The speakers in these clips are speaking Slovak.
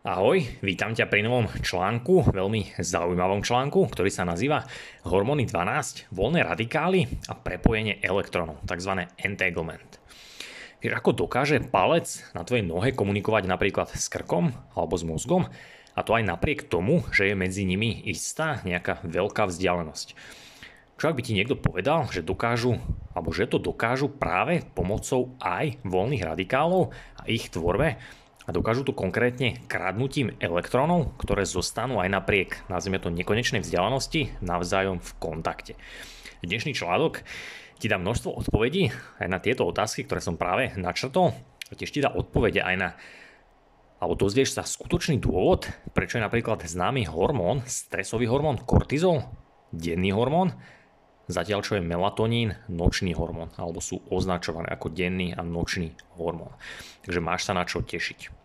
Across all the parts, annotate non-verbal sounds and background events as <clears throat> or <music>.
Ahoj, vítam ťa pri novom článku, veľmi zaujímavom článku, ktorý sa nazýva Hormóny 12, voľné radikály a prepojenie elektrónov, tzv. entanglement. Vieš, ako dokáže palec na tvojej nohe komunikovať napríklad s krkom alebo s mozgom a to aj napriek tomu, že je medzi nimi istá nejaká veľká vzdialenosť. Čo ak by ti niekto povedal, že dokážu, alebo že to dokážu práve pomocou aj voľných radikálov a ich tvorbe, a dokážu to konkrétne kradnutím elektrónov, ktoré zostanú aj napriek, nazvime to, nekonečnej vzdialenosti navzájom v kontakte. Dnešný článok ti dá množstvo odpovedí aj na tieto otázky, ktoré som práve načrtol. Tiež ti dá odpovede aj na alebo dozvieš sa skutočný dôvod, prečo je napríklad známy hormón, stresový hormón kortizol, denný hormón, zatiaľ čo je melatonín nočný hormón, alebo sú označované ako denný a nočný hormón. Takže máš sa na čo tešiť.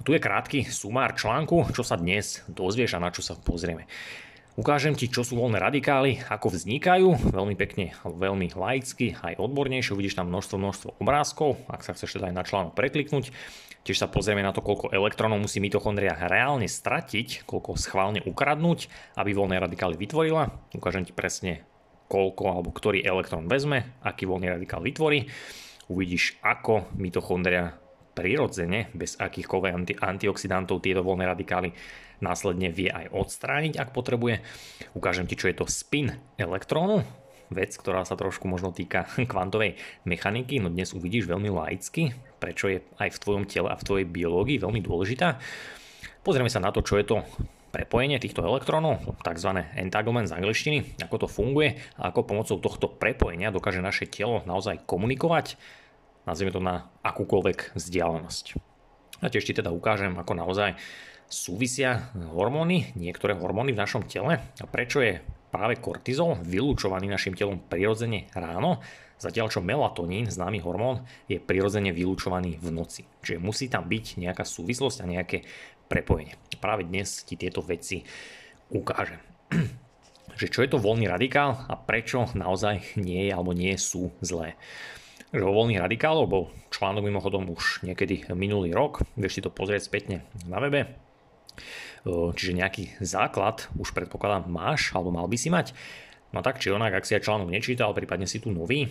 Tu je krátky sumár článku, čo sa dnes dozvieš a na čo sa pozrieme. Ukážem ti, čo sú voľné radikály, ako vznikajú, veľmi pekne, veľmi laicky, aj odbornejšie, uvidíš tam množstvo, množstvo obrázkov, ak sa chceš teda aj na článok prekliknúť. Tiež sa pozrieme na to, koľko elektrónov musí mitochondria reálne stratiť, koľko schválne ukradnúť, aby voľné radikály vytvorila. Ukážem ti presne, koľko alebo ktorý elektrón vezme, aký voľný radikál vytvorí. Uvidíš, ako mitochondria prirodzene, bez akýchkoľvek anti- antioxidantov tieto voľné radikály následne vie aj odstrániť, ak potrebuje. Ukážem ti, čo je to spin elektrónu, vec, ktorá sa trošku možno týka <laughs> kvantovej mechaniky, no dnes uvidíš veľmi laicky, prečo je aj v tvojom tele a v tvojej biológii veľmi dôležitá. Pozrieme sa na to, čo je to prepojenie týchto elektrónov, tzv. entanglement z angličtiny, ako to funguje a ako pomocou tohto prepojenia dokáže naše telo naozaj komunikovať nazvime to na akúkoľvek vzdialenosť. A tiež ti teda ukážem, ako naozaj súvisia hormóny, niektoré hormóny v našom tele a prečo je práve kortizol vylúčovaný našim telom prirodzene ráno, zatiaľ čo melatonín, známy hormón, je prirodzene vylúčovaný v noci. Čiže musí tam byť nejaká súvislosť a nejaké prepojenie. Práve dnes ti tieto veci ukážem. <clears throat> že čo je to voľný radikál a prečo naozaj nie je alebo nie sú zlé že o voľných radikálov bol článok mimochodom už niekedy minulý rok, vieš si to pozrieť spätne na webe. Čiže nejaký základ už predpokladám máš, alebo mal by si mať. No tak či onak, ak si aj článok nečítal, prípadne si tu nový,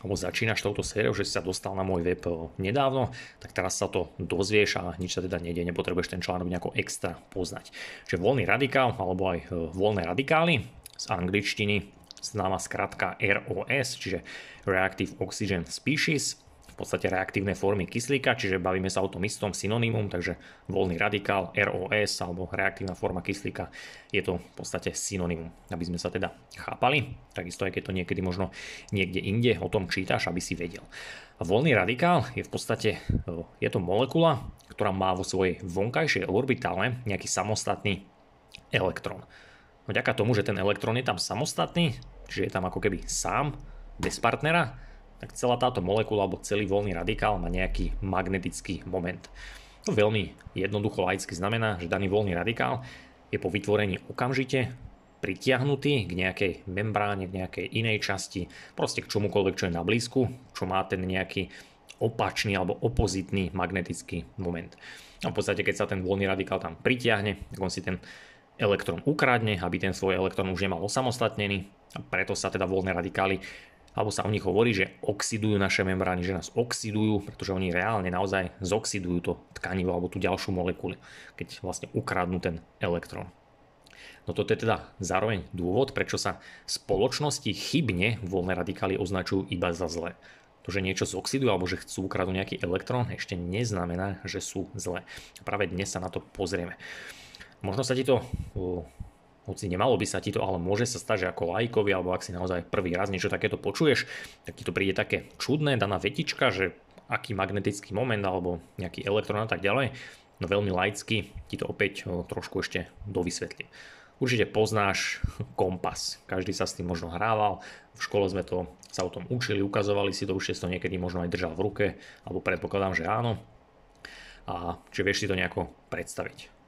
alebo začínaš touto sériou, že si sa dostal na môj web nedávno, tak teraz sa to dozvieš a nič sa teda nedie, nepotrebuješ ten článok nejako extra poznať. Čiže voľný radikál, alebo aj voľné radikály z angličtiny známa skratka ROS, čiže Reactive Oxygen Species, v podstate reaktívne formy kyslíka, čiže bavíme sa o tom istom synonymum, takže voľný radikál ROS alebo reaktívna forma kyslíka je to v podstate synonymum, aby sme sa teda chápali, takisto aj keď to niekedy možno niekde inde o tom čítaš, aby si vedel. Voľný radikál je v podstate je to molekula, ktorá má vo svojej vonkajšej orbitále nejaký samostatný elektrón. Vďaka tomu, že ten elektrón je tam samostatný, čiže je tam ako keby sám, bez partnera, tak celá táto molekula alebo celý voľný radikál má nejaký magnetický moment. To veľmi jednoducho laicky znamená, že daný voľný radikál je po vytvorení okamžite pritiahnutý k nejakej membráne, k nejakej inej časti, proste k čomukoľvek, čo je na blízku, čo má ten nejaký opačný alebo opozitný magnetický moment. A v podstate, keď sa ten voľný radikál tam pritiahne, tak on si ten elektrón ukradne, aby ten svoj elektrón už nemal osamostatnený a preto sa teda voľné radikály alebo sa o nich hovorí, že oxidujú naše membrány, že nás oxidujú, pretože oni reálne naozaj zoxidujú to tkanivo alebo tú ďalšiu molekulu, keď vlastne ukradnú ten elektrón. No toto je teda zároveň dôvod, prečo sa spoločnosti chybne voľné radikály označujú iba za zlé. To, že niečo zoxidujú alebo že chcú ukradnúť nejaký elektrón, ešte neznamená, že sú zlé. A práve dnes sa na to pozrieme. Možno sa ti to, hoci nemalo by sa ti to, ale môže sa stať, že ako lajkovi, alebo ak si naozaj prvý raz niečo takéto počuješ, tak ti to príde také čudné, daná vetička, že aký magnetický moment alebo nejaký elektrón a tak ďalej. No veľmi laicky ti to opäť trošku ešte dovysvetlí. Určite poznáš kompas. Každý sa s tým možno hrával. V škole sme to sa o tom učili, ukazovali si to, už si to niekedy možno aj držal v ruke, alebo predpokladám, že áno. A či vieš si to nejako predstaviť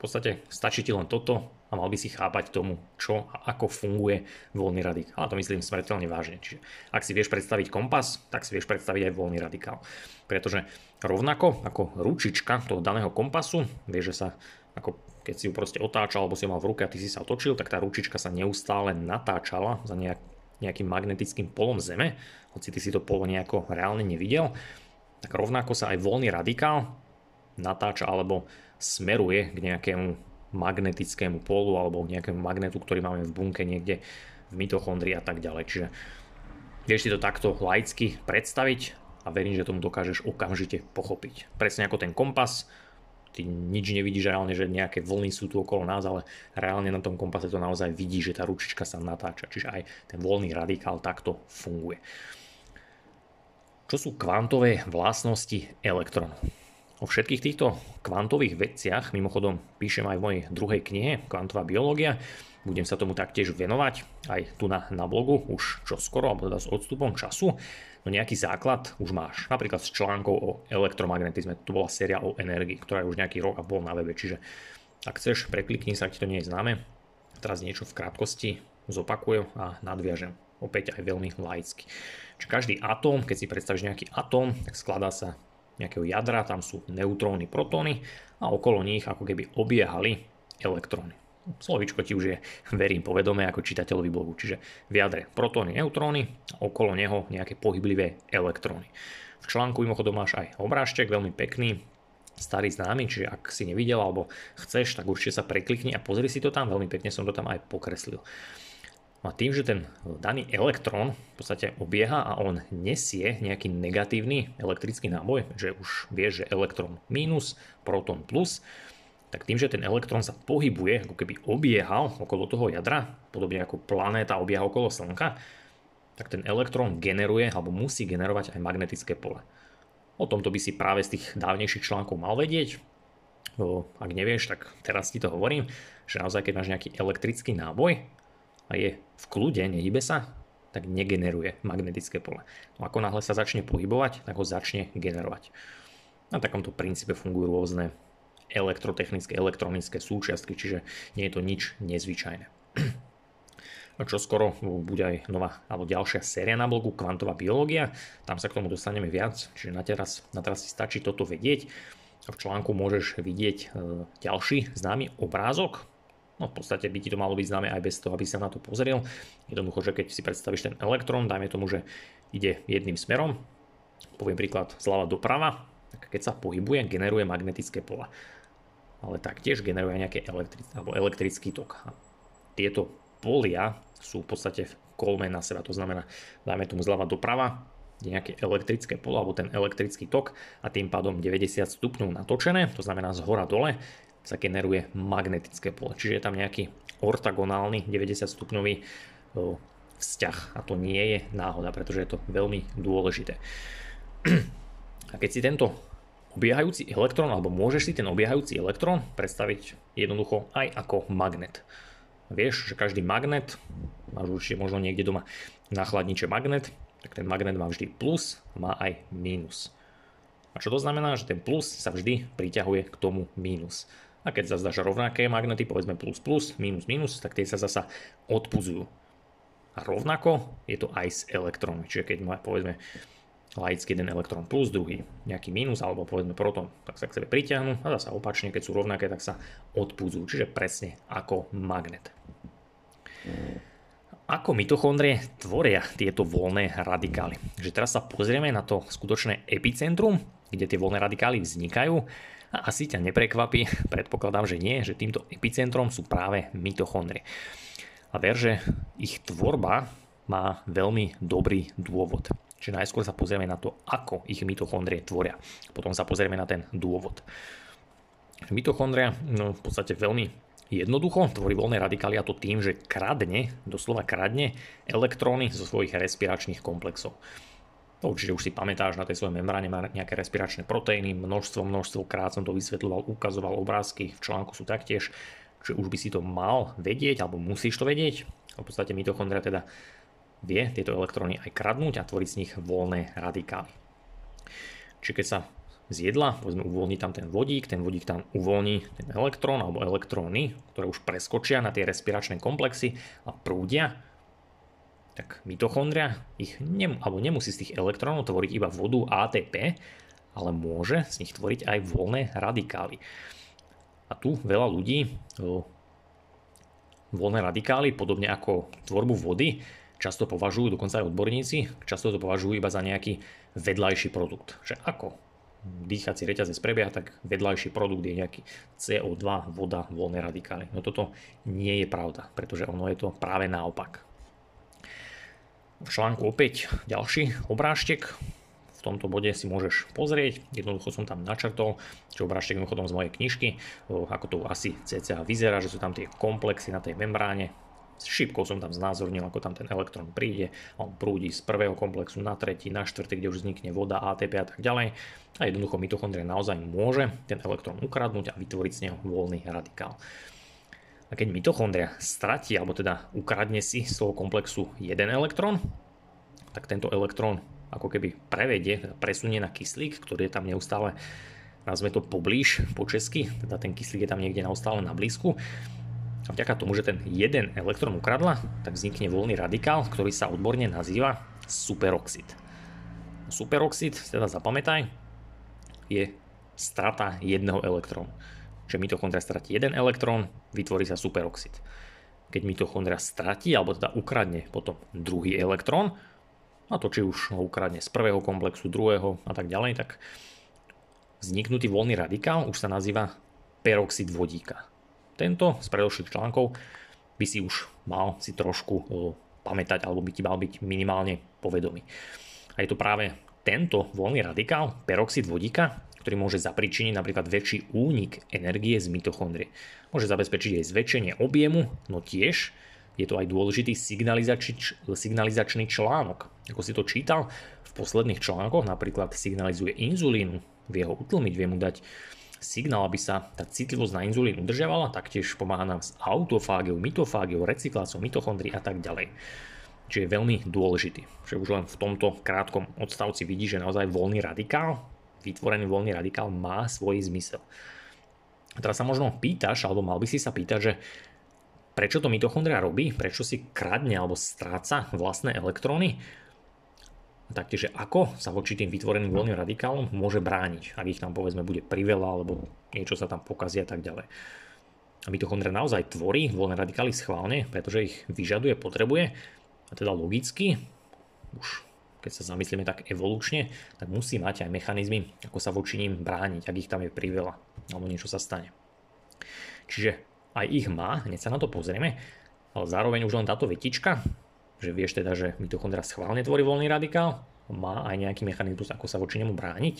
podstate stačí ti len toto a mal by si chápať tomu, čo a ako funguje voľný radikál. A to myslím smrteľne vážne. Čiže ak si vieš predstaviť kompas, tak si vieš predstaviť aj voľný radikál. Pretože rovnako ako ručička toho daného kompasu, vieš, že sa ako keď si ju proste otáčal, alebo si ju mal v ruke a ty si sa otočil, tak tá ručička sa neustále natáčala za nejak, nejakým magnetickým polom Zeme, hoci ty si to polo nejako reálne nevidel, tak rovnako sa aj voľný radikál natáča alebo smeruje k nejakému magnetickému polu alebo k nejakému magnetu, ktorý máme v bunke niekde v mitochondrii a tak ďalej. Čiže vieš si to takto laicky predstaviť a verím, že tomu dokážeš okamžite pochopiť. Presne ako ten kompas, ty nič nevidíš reálne, že nejaké vlny sú tu okolo nás, ale reálne na tom kompase to naozaj vidí, že tá ručička sa natáča. Čiže aj ten voľný radikál takto funguje. Čo sú kvantové vlastnosti elektrónu? O všetkých týchto kvantových veciach, mimochodom píšem aj v mojej druhej knihe Kvantová biológia, budem sa tomu taktiež venovať aj tu na, na blogu už čo skoro, alebo teda s odstupom času. No nejaký základ už máš, napríklad s článkou o elektromagnetizme, to bola séria o energii, ktorá je už nejaký rok a pol na webe, čiže ak chceš, preklikni sa, ak ti to nie je známe. Teraz niečo v krátkosti zopakujem a nadviažem. Opäť aj veľmi laicky. Čiže každý atóm, keď si predstavíš nejaký atóm, tak skladá sa nejakého jadra, tam sú neutróny, protóny a okolo nich ako keby obiehali elektróny. Slovičko ti už je, <laughs> verím, povedomé ako čitateľovi blogu. Čiže v jadre protóny, neutróny okolo neho nejaké pohyblivé elektróny. V článku mimochodom máš aj obrážtek, veľmi pekný, starý známy, čiže ak si nevidel alebo chceš, tak určite sa preklikni a pozri si to tam, veľmi pekne som to tam aj pokreslil. A tým, že ten daný elektrón v podstate obieha a on nesie nejaký negatívny elektrický náboj, že už vieš, že elektrón mínus, protón plus, tak tým, že ten elektrón sa pohybuje, ako keby obiehal okolo toho jadra, podobne ako planéta obieha okolo Slnka, tak ten elektrón generuje alebo musí generovať aj magnetické pole. O tomto by si práve z tých dávnejších článkov mal vedieť. Ak nevieš, tak teraz ti to hovorím, že naozaj keď máš nejaký elektrický náboj, a je v kľude, nehybe sa, tak negeneruje magnetické pole. No ako náhle sa začne pohybovať, tak ho začne generovať. Na takomto princípe fungujú rôzne elektrotechnické, elektronické súčiastky, čiže nie je to nič nezvyčajné. No čo skoro bude aj nová alebo ďalšia séria na blogu Kvantová biológia, tam sa k tomu dostaneme viac, čiže na teraz, na teraz si stačí toto vedieť. V článku môžeš vidieť e, ďalší známy obrázok, No v podstate by ti to malo byť známe aj bez toho, aby sa na to pozrel. Jednoducho, že keď si predstavíš ten elektrón, dajme tomu, že ide jedným smerom, poviem príklad zľava doprava, tak keď sa pohybuje, generuje magnetické pola. Ale taktiež generuje nejaký elektrický, alebo elektrický tok. A tieto polia sú v podstate kolme na seba, to znamená, dajme tomu zľava doprava, nejaké elektrické pole alebo ten elektrický tok a tým pádom 90 stupňov natočené, to znamená z hora dole, sa generuje magnetické pole. Čiže je tam nejaký ortogonálny 90 stupňový vzťah a to nie je náhoda, pretože je to veľmi dôležité. A keď si tento obiehajúci elektrón, alebo môžeš si ten obiehajúci elektrón predstaviť jednoducho aj ako magnet. Vieš, že každý magnet, máš určite možno niekde doma na chladniče magnet, tak ten magnet má vždy plus má aj mínus. A čo to znamená? Že ten plus sa vždy priťahuje k tomu mínus. A keď zazdáš rovnaké magnety, povedzme plus plus, minus minus, tak tie sa zasa odpuzujú. A rovnako je to aj s elektrónmi. Čiže keď má povedzme laicky jeden elektrón plus, druhý nejaký minus, alebo povedzme proton, tak sa k sebe pritiahnu a zase opačne, keď sú rovnaké, tak sa odpúdzujú. Čiže presne ako magnet. Ako mitochondrie tvoria tieto voľné radikály? Že teraz sa pozrieme na to skutočné epicentrum, kde tie voľné radikály vznikajú asi ťa neprekvapí, <laughs> predpokladám, že nie, že týmto epicentrom sú práve mitochondrie. A ver, že ich tvorba má veľmi dobrý dôvod. Čiže najskôr sa pozrieme na to, ako ich mitochondrie tvoria. Potom sa pozrieme na ten dôvod. Mitochondria no, v podstate veľmi jednoducho tvorí voľné radikály a to tým, že kradne, doslova kradne elektróny zo svojich respiračných komplexov. No, určite už si pamätáš, na tej svojej membráne má nejaké respiračné proteíny, množstvo, množstvo krát som to vysvetľoval, ukazoval obrázky, v článku sú taktiež, že už by si to mal vedieť, alebo musíš to vedieť. V podstate mitochondria teda vie tieto elektróny aj kradnúť a tvoriť z nich voľné radikály. Čiže keď sa z jedla, povedzme uvoľní tam ten vodík, ten vodík tam uvoľní ten elektrón alebo elektróny, ktoré už preskočia na tie respiračné komplexy a prúdia, tak mitochondria ich nem, alebo nemusí z tých elektrónov tvoriť iba vodu ATP, ale môže z nich tvoriť aj voľné radikály. A tu veľa ľudí voľné radikály, podobne ako tvorbu vody, často považujú, dokonca aj odborníci, často to považujú iba za nejaký vedľajší produkt. Že ako dýchací reťazec prebieha, tak vedľajší produkt je nejaký CO2, voda, voľné radikály. No toto nie je pravda, pretože ono je to práve naopak. V článku opäť ďalší obrážtek. V tomto bode si môžeš pozrieť, jednoducho som tam načrtol, čo obrážtek mimochodom z mojej knižky, ako to asi cca vyzerá, že sú tam tie komplexy na tej membráne, s šípkou som tam znázornil, ako tam ten elektrón príde on prúdi z prvého komplexu na tretí, na štvrtý, kde už vznikne voda, ATP a tak ďalej. A jednoducho mitochondria naozaj môže ten elektrón ukradnúť a vytvoriť z neho voľný radikál. A keď mitochondria stratí, alebo teda ukradne si z toho komplexu jeden elektrón, tak tento elektrón ako keby prevedie, presunie na kyslík, ktorý je tam neustále, nazveme to poblíž po česky, teda ten kyslík je tam niekde neustále na blízku a vďaka tomu, že ten jeden elektrón ukradla, tak vznikne voľný radikál, ktorý sa odborne nazýva superoxid. Superoxid, teda zapamätaj, je strata jedného elektrónu. Čiže mitochondria stratí jeden elektrón, vytvorí sa superoxid. Keď mitochondria stratí, alebo teda ukradne potom druhý elektrón, a to či už ho ukradne z prvého komplexu, druhého a tak ďalej, tak vzniknutý voľný radikál už sa nazýva peroxid vodíka. Tento z predošlých článkov by si už mal si trošku e, pamätať alebo by ti mal byť minimálne povedomý. A je to práve tento voľný radikál, peroxid vodíka, ktorý môže zapričiniť napríklad väčší únik energie z mitochondrie. Môže zabezpečiť aj zväčšenie objemu, no tiež je to aj dôležitý signalizač- signalizačný článok. Ako si to čítal, v posledných článkoch napríklad signalizuje inzulínu, vie ho utlmiť, vie mu dať signál, aby sa tá citlivosť na inzulín udržiavala, taktiež pomáha nám s autofágiou, mitofágiou, recykláciou mitochondrií a tak ďalej. Čiže je veľmi dôležitý. Že už len v tomto krátkom odstavci vidí, že naozaj voľný radikál, vytvorený voľný radikál má svoj zmysel. A teraz sa možno pýtaš, alebo mal by si sa pýtať, že prečo to mitochondria robí, prečo si kradne alebo stráca vlastné elektróny, taktiež ako sa voči tým vytvoreným voľným radikálom môže brániť, ak ich tam povedzme bude priveľa alebo niečo sa tam pokazí a tak ďalej. A mitochondria naozaj tvorí voľné radikály schválne, pretože ich vyžaduje, potrebuje a teda logicky, už keď sa zamyslíme tak evolučne, tak musí mať aj mechanizmy, ako sa voči ním brániť, ak ich tam je priveľa alebo niečo sa stane. Čiže aj ich má, hneď sa na to pozrieme, ale zároveň už len táto vetička že vieš teda, že mitochondria schválne tvorí voľný radikál, má aj nejaký mechanizmus, ako sa voči nemu brániť,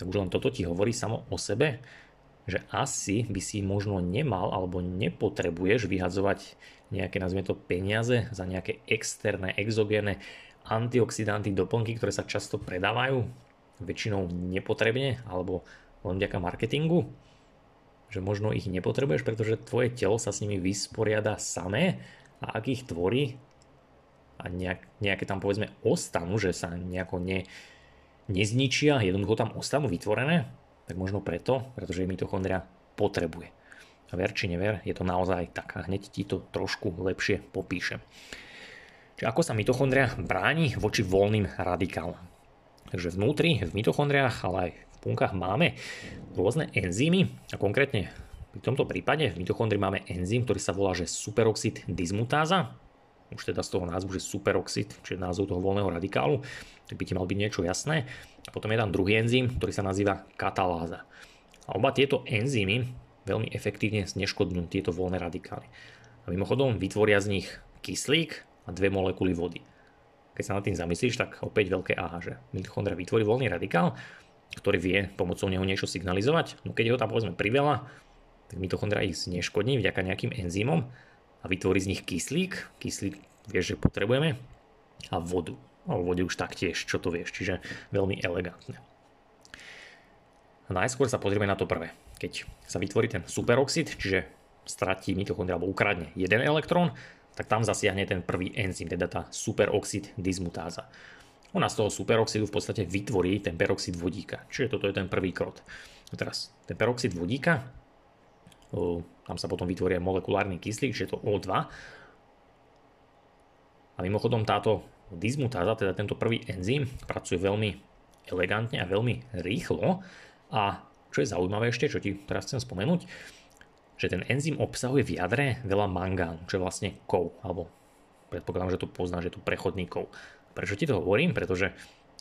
tak už len toto ti hovorí samo o sebe, že asi by si možno nemal alebo nepotrebuješ vyhadzovať nejaké, nazvime to, peniaze za nejaké externé, exogénne antioxidanty, doplnky, ktoré sa často predávajú, väčšinou nepotrebne alebo len vďaka marketingu, že možno ich nepotrebuješ, pretože tvoje telo sa s nimi vysporiada samé a ak ich tvorí, a nejak, nejaké tam povedzme ostanú, že sa nejako ne, nezničia, jednoducho tam ostanú vytvorené, tak možno preto, pretože mitochondria potrebuje. A ver či never, je to naozaj tak a hneď ti to trošku lepšie popíšem. Čiže ako sa mitochondria bráni voči voľným radikálom. Takže vnútri, v mitochondriách, ale aj v bunkách máme rôzne enzymy a konkrétne v tomto prípade v mitochondrii máme enzym, ktorý sa volá že superoxid dismutáza už teda z toho názvu, že superoxid, čiže názov toho voľného radikálu, tak by ti mal byť niečo jasné. A potom je tam druhý enzym, ktorý sa nazýva kataláza. A oba tieto enzymy veľmi efektívne zneškodňujú tieto voľné radikály. A mimochodom vytvoria z nich kyslík a dve molekuly vody. Keď sa nad tým zamyslíš, tak opäť veľké aha, že mitochondria vytvorí voľný radikál, ktorý vie pomocou neho niečo signalizovať. No keď ho tam povedzme priveľa, tak mitochondria ich zneškodní vďaka nejakým enzymom a vytvorí z nich kyslík. Kyslík vieš, že potrebujeme. A vodu. A o vode už taktiež, čo to vieš. Čiže veľmi elegantné. A najskôr sa pozrieme na to prvé. Keď sa vytvorí ten superoxid, čiže stratí mitochondria alebo ukradne jeden elektrón, tak tam zasiahne ten prvý enzym, teda tá superoxid dismutáza. ona z toho superoxidu v podstate vytvorí ten peroxid vodíka. Čiže toto je ten prvý krok. A teraz ten peroxid vodíka, tam sa potom vytvorí molekulárny kyslík, čiže to O2. A mimochodom táto dismutáza, teda tento prvý enzym, pracuje veľmi elegantne a veľmi rýchlo. A čo je zaujímavé ešte, čo ti teraz chcem spomenúť, že ten enzym obsahuje v jadre veľa mangánu, čo je vlastne kov, alebo predpokladám, že to pozná, že je to prechodný kov. Prečo ti to hovorím? Pretože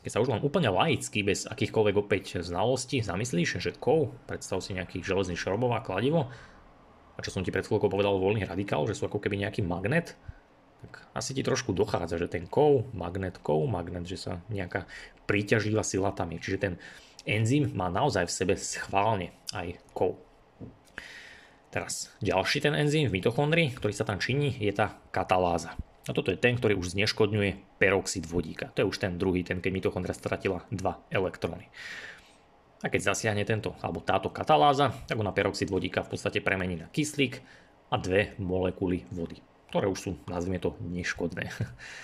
keď sa už len úplne laicky, bez akýchkoľvek opäť znalostí zamyslíš, že kov, predstav si nejaký železný šrobov a kladivo, a čo som ti pred chvíľkou povedal voľný radikál, že sú ako keby nejaký magnet, tak asi ti trošku dochádza, že ten kov, magnet, kov, magnet, že sa nejaká príťažlivá sila tam je. Čiže ten enzym má naozaj v sebe schválne aj kov. Teraz ďalší ten enzym v mitochondrii, ktorý sa tam činí, je tá kataláza. A toto je ten, ktorý už zneškodňuje peroxid vodíka. To je už ten druhý, ten keď mitochondria stratila dva elektróny. A keď zasiahne tento, alebo táto kataláza, tak ona peroxid vodíka v podstate premení na kyslík a dve molekuly vody ktoré už sú, nazvime to, neškodné.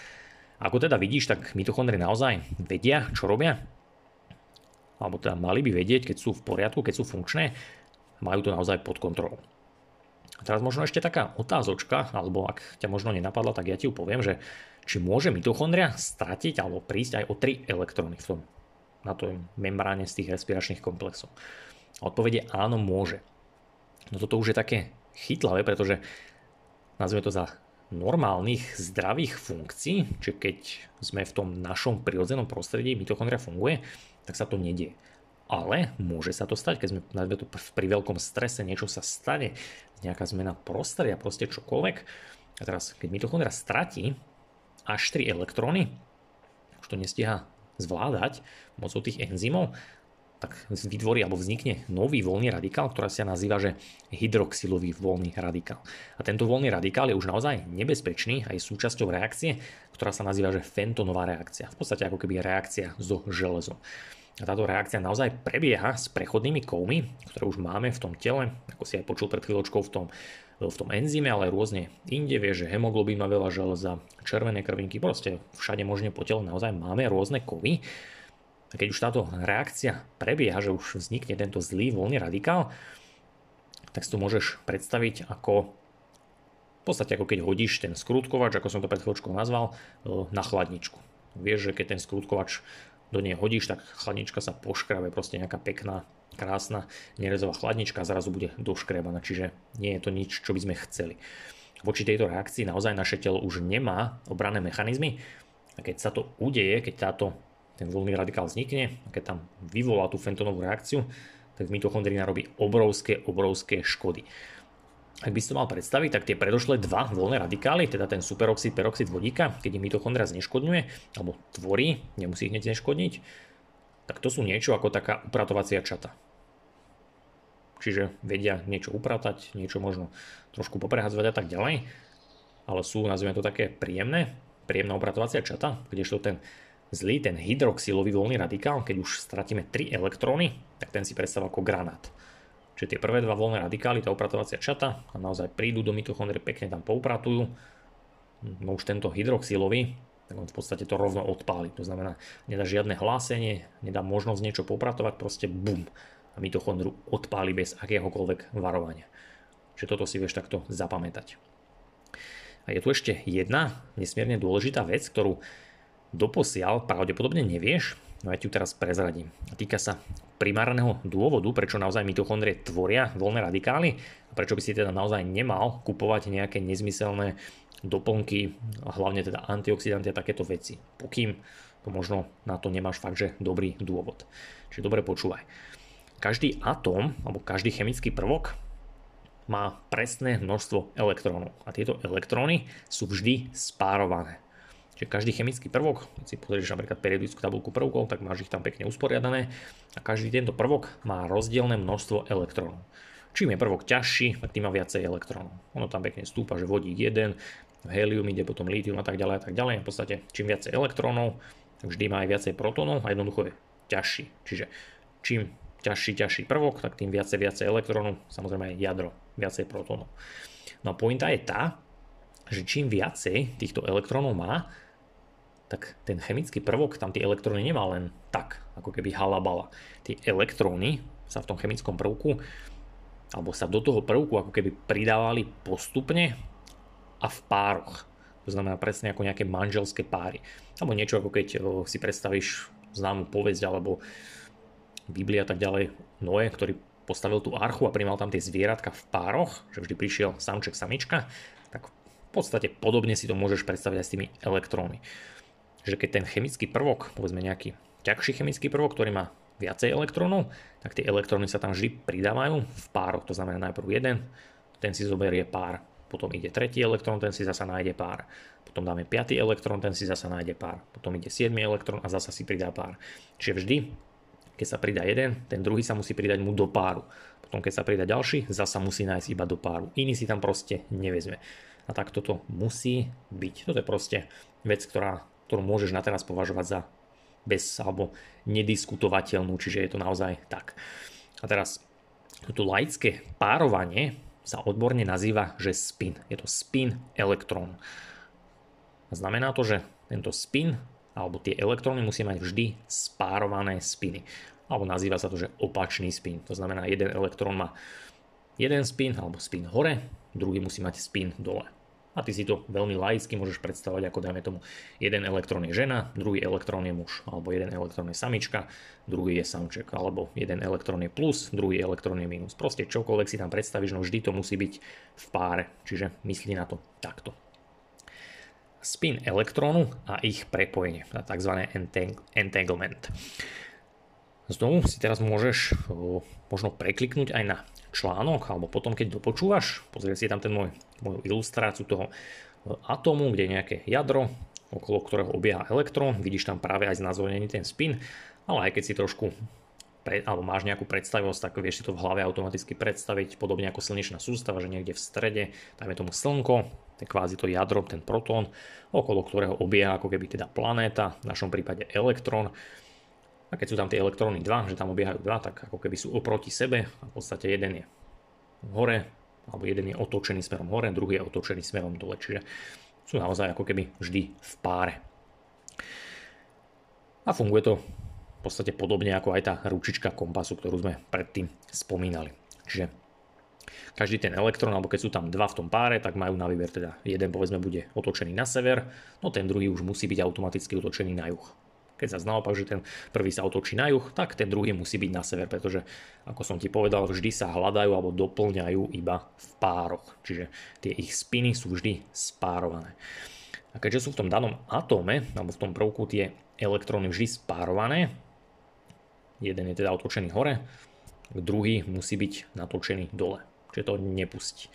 <laughs> Ako teda vidíš, tak mitochondrie naozaj vedia, čo robia? Alebo teda mali by vedieť, keď sú v poriadku, keď sú funkčné, majú to naozaj pod kontrolou. Teraz možno ešte taká otázočka, alebo ak ťa možno nenapadla, tak ja ti ju poviem, že či môže mitochondria stratiť alebo prísť aj o 3 elektróny v tom, na tom membráne z tých respiračných komplexov. A odpovede áno, môže. No toto už je také chytlavé, pretože nazvime to za normálnych zdravých funkcií, čiže keď sme v tom našom prirodzenom prostredí, mitochondria funguje, tak sa to nedie. Ale môže sa to stať, keď sme nazvime to pri veľkom strese, niečo sa stane, nejaká zmena prostredia, proste čokoľvek. A teraz, keď mitochondria stratí až 3 elektróny, už to nestíha zvládať mocou tých enzymov, tak vytvorí alebo vznikne nový voľný radikál, ktorá sa nazýva, že hydroxylový voľný radikál. A tento voľný radikál je už naozaj nebezpečný aj súčasťou reakcie, ktorá sa nazýva, že fentonová reakcia. V podstate ako keby reakcia so železom. Táto reakcia naozaj prebieha s prechodnými kovmi, ktoré už máme v tom tele, ako si aj počul pred chvíľočkou v tom, v tom enzyme, ale rôzne inde, vie, že hemoglobín má veľa železa, červené krvinky, proste všade možne po tele naozaj máme rôzne kovy. A keď už táto reakcia prebieha, že už vznikne tento zlý voľný radikál, tak si to môžeš predstaviť ako v podstate ako keď hodíš ten skrutkovač, ako som to pred chvíľočkou nazval, e, na chladničku. Vieš, že keď ten skrutkovač do nej hodíš, tak chladnička sa poškrabe, proste nejaká pekná, krásna nerezová chladnička zrazu bude doškrebaná, čiže nie je to nič, čo by sme chceli. Voči tejto reakcii naozaj naše telo už nemá obranné mechanizmy a keď sa to udeje, keď táto ten voľný radikál vznikne a keď tam vyvolá tú fentonovú reakciu, tak v mitochondrii narobí obrovské, obrovské škody. Ak by si mal predstaviť, tak tie predošlé dva voľné radikály, teda ten superoxid, peroxid vodíka, keď ich mitochondria zneškodňuje, alebo tvorí, nemusí ich hneď zneškodniť, tak to sú niečo ako taká upratovacia čata. Čiže vedia niečo upratať, niečo možno trošku poprehadzovať a tak ďalej, ale sú, nazvime to také príjemné, príjemná upratovacia čata, kdežto ten zlý, ten hydroxylový voľný radikál, keď už stratíme 3 elektróny, tak ten si predstav ako granát. Čiže tie prvé dva voľné radikály, tá upratovacia čata, naozaj prídu do mitochondrie, pekne tam poupratujú. No už tento hydroxylový, tak on v podstate to rovno odpáli. To znamená, nedá žiadne hlásenie, nedá možnosť niečo poupratovať, proste bum. A mitochondru odpáli bez akéhokoľvek varovania. Čiže toto si vieš takto zapamätať. A je tu ešte jedna nesmierne dôležitá vec, ktorú doposiaľ pravdepodobne nevieš, no ja ti ju teraz prezradím. Týka sa primárneho dôvodu, prečo naozaj mitochondrie tvoria voľné radikály a prečo by si teda naozaj nemal kupovať nejaké nezmyselné doplnky, hlavne teda antioxidanty a takéto veci, pokým to možno na to nemáš fakt, že dobrý dôvod. Čiže dobre počúvaj. Každý atóm alebo každý chemický prvok má presné množstvo elektrónov a tieto elektróny sú vždy spárované. Čiže každý chemický prvok, keď si pozrieš napríklad periodickú tabulku prvkov, tak máš ich tam pekne usporiadané a každý tento prvok má rozdielne množstvo elektrónov. Čím je prvok ťažší, tým má viacej elektrónov. Ono tam pekne stúpa, že vodík 1, helium ide potom lítium a tak ďalej a tak ďalej. V podstate čím viacej elektrónov, vždy má aj viacej protónov a jednoducho je ťažší. Čiže čím ťažší, ťažší prvok, tak tým viacej, viacej elektrónov, samozrejme aj jadro, viacej protónov. No a pointa je tá, že čím viacej týchto elektrónov má, tak ten chemický prvok tam tie elektróny nemá len tak, ako keby halabala. Tie elektróny sa v tom chemickom prvku alebo sa do toho prvku ako keby pridávali postupne a v pároch. To znamená presne ako nejaké manželské páry. Alebo niečo ako keď si predstavíš známu povesť alebo Biblia a tak ďalej. Noé, ktorý postavil tú archu a primal tam tie zvieratka v pároch, že vždy prišiel samček, samička, tak v podstate podobne si to môžeš predstaviť aj s tými elektrónmi že keď ten chemický prvok, povedzme nejaký ťažší chemický prvok, ktorý má viacej elektrónov, tak tie elektróny sa tam vždy pridávajú v pároch. To znamená najprv jeden, ten si zoberie pár, potom ide tretí elektrón, ten si zasa nájde pár. Potom dáme piatý elektrón, ten si zasa nájde pár. Potom ide 7 elektrón a zasa si pridá pár. Čiže vždy, keď sa pridá jeden, ten druhý sa musí pridať mu do páru. Potom keď sa pridá ďalší, zasa musí nájsť iba do páru. Iný si tam proste nevezme. A tak toto musí byť. Toto je proste vec, ktorá ktorú môžeš na teraz považovať za bez alebo nediskutovateľnú, čiže je to naozaj tak. A teraz toto laické párovanie sa odborne nazýva, že spin. Je to spin elektrón. Znamená to, že tento spin alebo tie elektróny musí mať vždy spárované spiny. Alebo nazýva sa to, že opačný spin. To znamená, jeden elektrón má jeden spin alebo spin hore, druhý musí mať spin dole. A ty si to veľmi laicky môžeš predstavovať ako dajme tomu jeden elektrón je žena, druhý elektrón je muž, alebo jeden elektrón je samička, druhý je samček, alebo jeden elektrón je plus, druhý elektrón je minus. Proste čokoľvek si tam predstavíš, no vždy to musí byť v páre, čiže myslí na to takto. Spin elektrónu a ich prepojenie, tzv. entanglement. Znovu si teraz môžeš možno prekliknúť aj na článok, alebo potom keď dopočúvaš, pozrieť si tam ten môj, moju ilustráciu toho atómu, kde je nejaké jadro, okolo ktorého obieha elektrón, vidíš tam práve aj znázornený ten spin, ale aj keď si trošku pre, alebo máš nejakú predstavivosť, tak vieš si to v hlave automaticky predstaviť, podobne ako slnečná sústava, že niekde v strede, dajme tomu slnko, to kvázi to jadro, ten protón, okolo ktorého obieha ako keby teda planéta, v našom prípade elektrón, a keď sú tam tie elektróny 2, že tam obiehajú 2, tak ako keby sú oproti sebe a v podstate jeden je hore, alebo jeden je otočený smerom hore, druhý je otočený smerom dole, čiže sú naozaj ako keby vždy v páre. A funguje to v podstate podobne ako aj tá ručička kompasu, ktorú sme predtým spomínali. Čiže každý ten elektrón, alebo keď sú tam dva v tom páre, tak majú na výber teda jeden povedzme bude otočený na sever, no ten druhý už musí byť automaticky otočený na juh. Keď sa naopak, že ten prvý sa otočí na juh, tak ten druhý musí byť na sever, pretože ako som ti povedal, vždy sa hľadajú alebo doplňajú iba v pároch. Čiže tie ich spiny sú vždy spárované. A keďže sú v tom danom atóme, alebo v tom prvku tie elektróny vždy spárované, jeden je teda otočený hore, druhý musí byť natočený dole. Čiže to nepustí.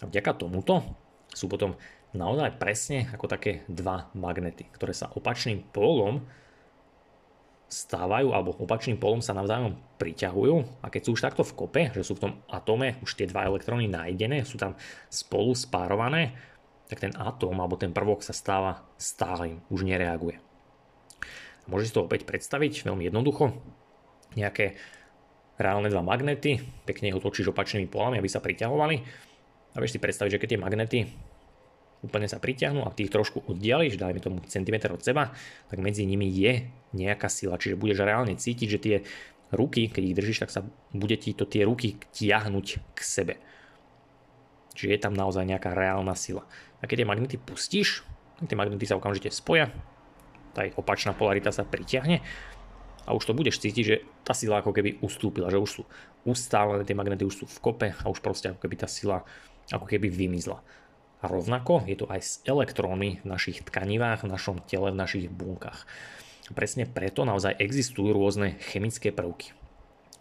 A vďaka tomuto sú potom naozaj presne ako také dva magnety, ktoré sa opačným polom stávajú alebo opačným polom sa navzájom priťahujú a keď sú už takto v kope, že sú v tom atome už tie dva elektróny nájdené, sú tam spolu spárované, tak ten atóm alebo ten prvok sa stáva stálym, už nereaguje. Môžeš si to opäť predstaviť veľmi jednoducho. Nejaké reálne dva magnety, pekne ho točíš opačnými polami, aby sa priťahovali. A vieš si predstaviť, že keď tie magnety úplne sa pritiahnu a ty ich trošku oddiališ, dajme tomu centimetr od seba, tak medzi nimi je nejaká sila. Čiže budeš reálne cítiť, že tie ruky, keď ich držíš, tak sa bude ti to tie ruky tiahnuť k sebe. Čiže je tam naozaj nejaká reálna sila. A keď tie magnety pustíš, tie magnety sa okamžite spoja, tá ich opačná polarita sa pritiahne a už to budeš cítiť, že tá sila ako keby ustúpila, že už sú ustálené, tie magnety už sú v kope a už proste ako keby tá sila ako keby vymizla. A rovnako je to aj s elektrónmi v našich tkanivách, v našom tele, v našich bunkách. Presne preto naozaj existujú rôzne chemické prvky.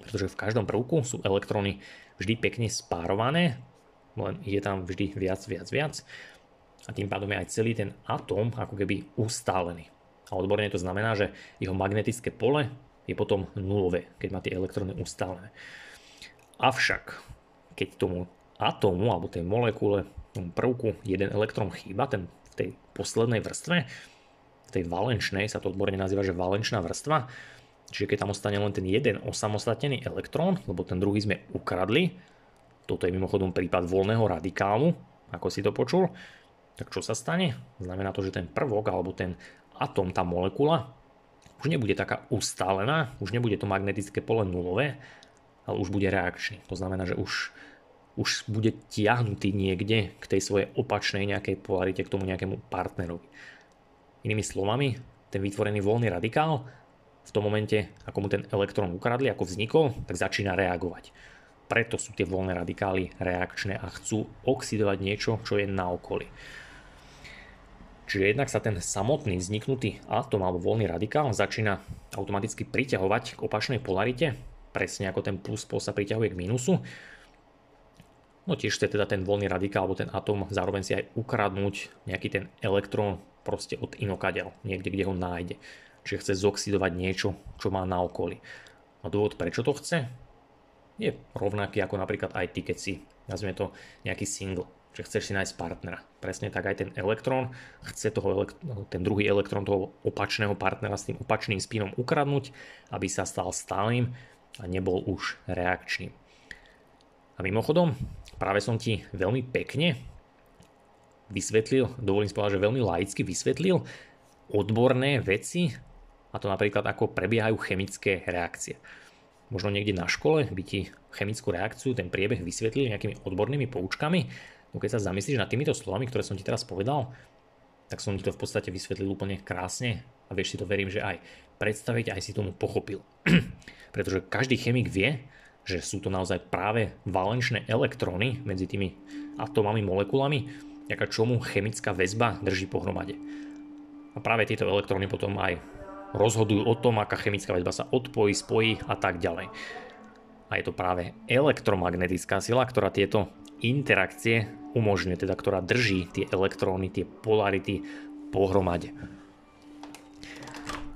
Pretože v každom prvku sú elektróny vždy pekne spárované, len je tam vždy viac, viac, viac. A tým pádom je aj celý ten atóm ako keby ustálený. A odborne to znamená, že jeho magnetické pole je potom nulové, keď má tie elektróny ustálené. Avšak, keď tomu atómu alebo tej molekule prvku jeden elektrón chýba, ten v tej poslednej vrstve, v tej valenčnej, sa to odborne nazýva, že valenčná vrstva, čiže keď tam ostane len ten jeden osamostatnený elektrón, lebo ten druhý sme ukradli, toto je mimochodom prípad voľného radikálu, ako si to počul, tak čo sa stane? Znamená to, že ten prvok alebo ten atom, tá molekula, už nebude taká ustálená, už nebude to magnetické pole nulové, ale už bude reakčný. To znamená, že už, už bude tiahnutý niekde k tej svojej opačnej nejakej polarite, k tomu nejakému partnerovi. Inými slovami, ten vytvorený voľný radikál v tom momente, ako mu ten elektrón ukradli, ako vznikol, tak začína reagovať. Preto sú tie voľné radikály reakčné a chcú oxidovať niečo, čo je na okolí. Čiže jednak sa ten samotný vzniknutý atom alebo voľný radikál začína automaticky priťahovať k opačnej polarite, presne ako ten plus pol sa priťahuje k mínusu. No tiež chce teda ten voľný radikál alebo ten atom zároveň si aj ukradnúť nejaký ten elektrón proste od inokadiaľ, niekde, kde ho nájde. Čiže chce zoxidovať niečo, čo má na okolí. A dôvod, prečo to chce, je rovnaký ako napríklad aj ty, keď si, nazvime to, nejaký single že chceš si nájsť partnera. Presne tak aj ten elektrón chce toho, ten druhý elektrón toho opačného partnera s tým opačným spínom ukradnúť, aby sa stal stálym a nebol už reakčným. A mimochodom, práve som ti veľmi pekne vysvetlil, dovolím spovedať, že veľmi laicky vysvetlil odborné veci, a to napríklad ako prebiehajú chemické reakcie. Možno niekde na škole by ti chemickú reakciu, ten priebeh vysvetlili nejakými odbornými poučkami, No keď sa zamyslíš nad týmito slovami, ktoré som ti teraz povedal, tak som ti to v podstate vysvetlil úplne krásne a vieš si to verím, že aj predstaviť, aj si tomu pochopil. <clears throat> Pretože každý chemik vie, že sú to naozaj práve valenčné elektróny medzi tými atomami, molekulami, ďaká čomu chemická väzba drží pohromade. A práve tieto elektróny potom aj rozhodujú o tom, aká chemická väzba sa odpojí, spojí a tak ďalej. A je to práve elektromagnetická sila, ktorá tieto interakcie umožňuje, teda ktorá drží tie elektróny, tie polarity pohromade.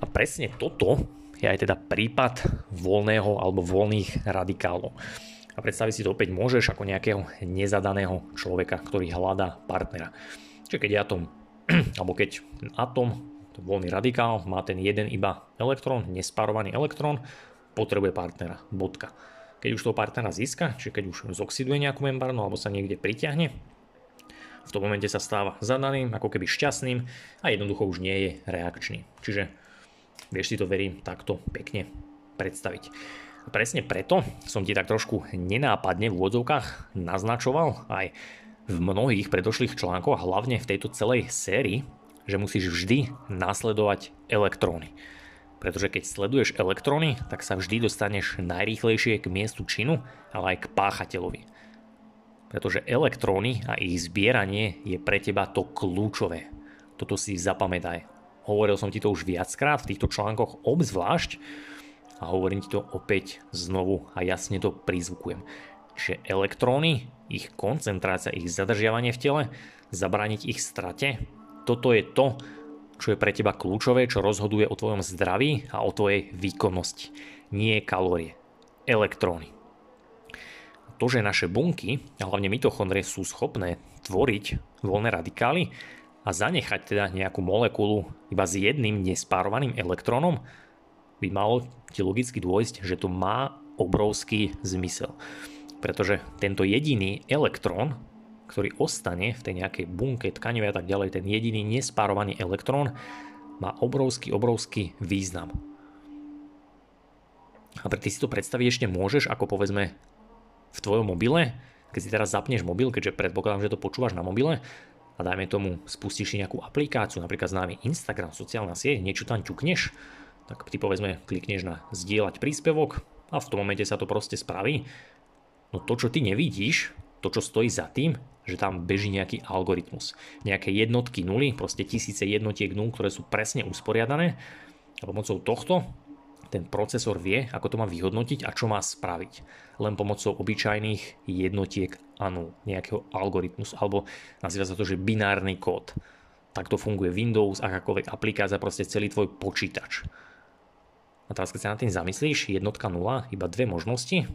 A presne toto je aj teda prípad voľného alebo voľných radikálov. A predstaviť si to opäť môžeš ako nejakého nezadaného človeka, ktorý hľadá partnera. Čiže keď atom, <clears throat> alebo keď atom, to voľný radikál, má ten jeden iba elektrón, nespárovaný elektrón, potrebuje partnera. Bodka. Keď už toho partnera získa, čiže keď už zoxiduje nejakú membránu alebo sa niekde priťahne, v tom momente sa stáva zadaným, ako keby šťastným a jednoducho už nie je reakčný. Čiže vieš si to verím takto pekne predstaviť. Presne preto som ti tak trošku nenápadne v úvodzovkách naznačoval aj v mnohých predošlých článkoch, hlavne v tejto celej sérii, že musíš vždy nasledovať elektróny pretože keď sleduješ elektróny, tak sa vždy dostaneš najrýchlejšie k miestu činu, ale aj k páchateľovi. Pretože elektróny a ich zbieranie je pre teba to kľúčové. Toto si zapamätaj. Hovoril som ti to už viackrát v týchto článkoch obzvlášť a hovorím ti to opäť znovu a jasne to prizvukujem. Že elektróny, ich koncentrácia, ich zadržiavanie v tele, zabrániť ich strate, toto je to, čo je pre teba kľúčové, čo rozhoduje o tvojom zdraví a o tvojej výkonnosti. Nie kalórie, elektróny. To, že naše bunky, a hlavne mitochondrie, sú schopné tvoriť voľné radikály a zanechať teda nejakú molekulu iba s jedným nespárovaným elektrónom, by malo ti logicky dôjsť, že to má obrovský zmysel. Pretože tento jediný elektrón ktorý ostane v tej nejakej bunke, tkanive a tak ďalej, ten jediný nespárovaný elektrón má obrovský, obrovský význam. A pre ty si to predstaviť ešte môžeš, ako povedzme v tvojom mobile, keď si teraz zapneš mobil, keďže predpokladám, že to počúvaš na mobile, a dajme tomu, spustíš si nejakú aplikáciu, napríklad známy Instagram, sociálna sieť, niečo tam ťukneš, tak ty povedzme klikneš na zdieľať príspevok a v tom momente sa to proste spraví. No to, čo ty nevidíš, to, čo stojí za tým, že tam beží nejaký algoritmus. Nejaké jednotky nuly, proste tisíce jednotiek nul, ktoré sú presne usporiadané a pomocou tohto ten procesor vie, ako to má vyhodnotiť a čo má spraviť. Len pomocou obyčajných jednotiek a nul, nejakého algoritmus, alebo nazýva sa to, že binárny kód. Takto funguje Windows, akákoľvek aplikácia, proste celý tvoj počítač. A teraz keď sa nad tým zamyslíš, jednotka nula, iba dve možnosti,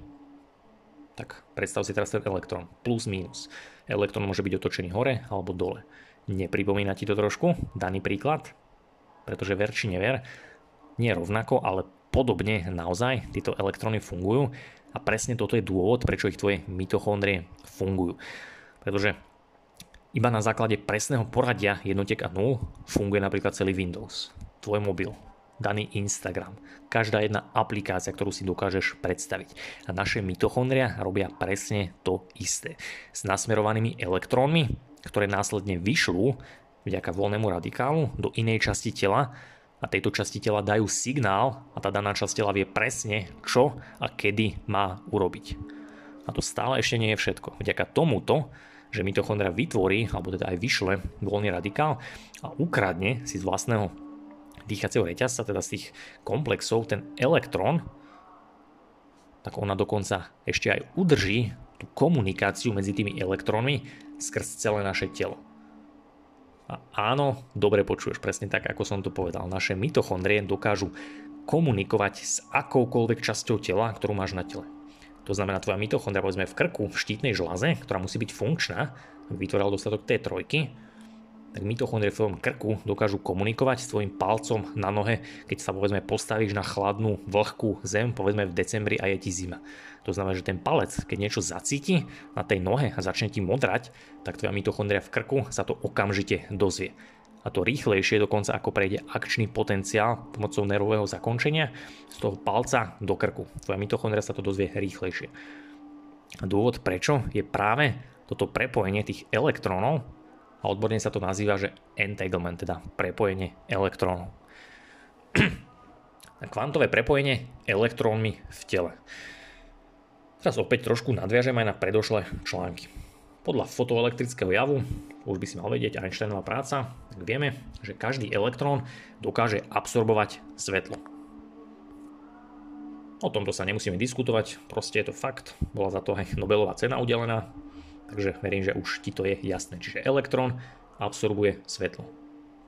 tak predstav si teraz ten elektrón, plus minus. Elektrón môže byť otočený hore alebo dole. Nepripomína ti to trošku? Daný príklad? Pretože ver či never, nie rovnako, ale podobne naozaj tieto elektróny fungujú a presne toto je dôvod, prečo ich tvoje mitochondrie fungujú. Pretože Iba na základe presného poradia jednotiek a nul funguje napríklad celý Windows, tvoj mobil, daný Instagram, každá jedna aplikácia, ktorú si dokážeš predstaviť. A naše mitochondria robia presne to isté. S nasmerovanými elektrónmi, ktoré následne vyšľú vďaka voľnému radikálu do inej časti tela a tejto časti tela dajú signál a tá daná časť tela vie presne, čo a kedy má urobiť. A to stále ešte nie je všetko. Vďaka tomuto, že mitochondria vytvorí, alebo teda aj vyšle voľný radikál a ukradne si z vlastného dýchacieho reťazca, teda z tých komplexov, ten elektrón, tak ona dokonca ešte aj udrží tú komunikáciu medzi tými elektrónmi skrz celé naše telo. A áno, dobre počuješ, presne tak, ako som to povedal. Naše mitochondrie dokážu komunikovať s akoukoľvek časťou tela, ktorú máš na tele. To znamená, tvoja mitochondria povedzme v krku, v štítnej žlaze, ktorá musí byť funkčná, vytvoril dostatok T3, tak mitochondrie v tvojom krku dokážu komunikovať s tvojim palcom na nohe, keď sa povedzme postavíš na chladnú, vlhkú zem, povedzme v decembri a je ti zima. To znamená, že ten palec, keď niečo zacíti na tej nohe a začne ti modrať, tak tvoja mitochondria v krku sa to okamžite dozvie. A to rýchlejšie dokonca ako prejde akčný potenciál pomocou nervového zakončenia z toho palca do krku. Tvoja mitochondria sa to dozvie rýchlejšie. A dôvod prečo je práve toto prepojenie tých elektrónov a odborne sa to nazýva, že entanglement, teda prepojenie elektrónov. <clears throat> Kvantové prepojenie elektrónmi v tele. Teraz opäť trošku nadviažem aj na predošlé články. Podľa fotoelektrického javu, už by si mal vedieť Einsteinová práca, tak vieme, že každý elektrón dokáže absorbovať svetlo. O tomto sa nemusíme diskutovať, proste je to fakt, bola za to aj Nobelová cena udelená, Takže verím, že už ti to je jasné. Čiže elektrón absorbuje svetlo.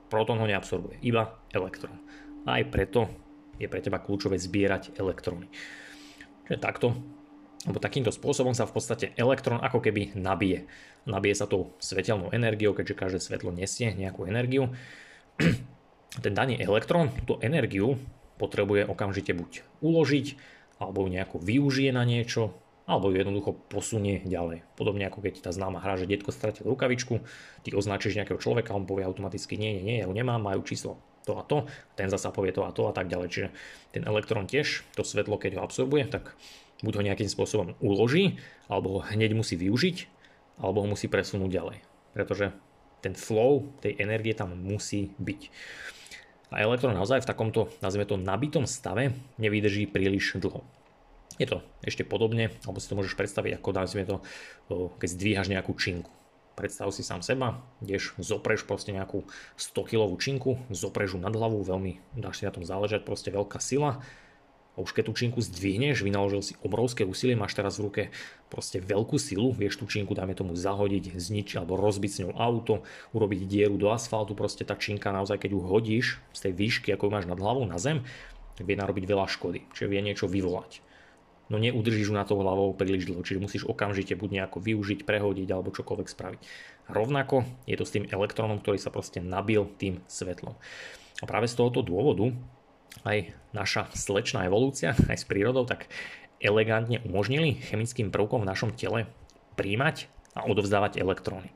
Proton ho neabsorbuje, iba elektrón. A aj preto je pre teba kľúčové zbierať elektróny. Čiže takto, alebo takýmto spôsobom sa v podstate elektrón ako keby nabije. Nabije sa tou svetelnou energiou, keďže každé svetlo nesie nejakú energiu. <clears throat> Ten daný elektrón túto energiu potrebuje okamžite buď uložiť, alebo ju nejako využije na niečo, alebo ju jednoducho posunie ďalej. Podobne ako keď tá známa hra, že detko stratil rukavičku, ty označíš nejakého človeka, on povie automaticky nie, nie, nie, ja ju nemám, majú číslo to a to, ten zasa povie to a to a tak ďalej. Čiže ten elektrón tiež, to svetlo, keď ho absorbuje, tak buď ho nejakým spôsobom uloží, alebo ho hneď musí využiť, alebo ho musí presunúť ďalej. Pretože ten flow tej energie tam musí byť. A elektrón naozaj v takomto, nazvime to, nabitom stave nevydrží príliš dlho. Je to ešte podobne, alebo si to môžeš predstaviť ako dajme to, keď zdvíhaš nejakú činku. Predstav si sám seba, ideš, zopreš proste nejakú 100 kg činku, zopreš ju nad hlavu, veľmi dáš si na tom záležať, proste veľká sila. A už keď tú činku zdvihneš, vynaložil si obrovské úsilie, máš teraz v ruke proste veľkú silu, vieš tú činku, dáme tomu zahodiť, zničiť alebo rozbiť s ňou auto, urobiť dieru do asfaltu, proste tá činka naozaj, keď ju hodíš z tej výšky, ako ju máš nad hlavou na zem, vie narobiť veľa škody, čiže vie niečo vyvolať no neudržíš ju na to hlavou príliš dlho, čiže musíš okamžite buď nejako využiť, prehodiť alebo čokoľvek spraviť. Rovnako je to s tým elektrónom, ktorý sa proste nabil tým svetlom. A práve z tohoto dôvodu aj naša slečná evolúcia, aj s prírodou, tak elegantne umožnili chemickým prvkom v našom tele príjmať a odovzdávať elektróny.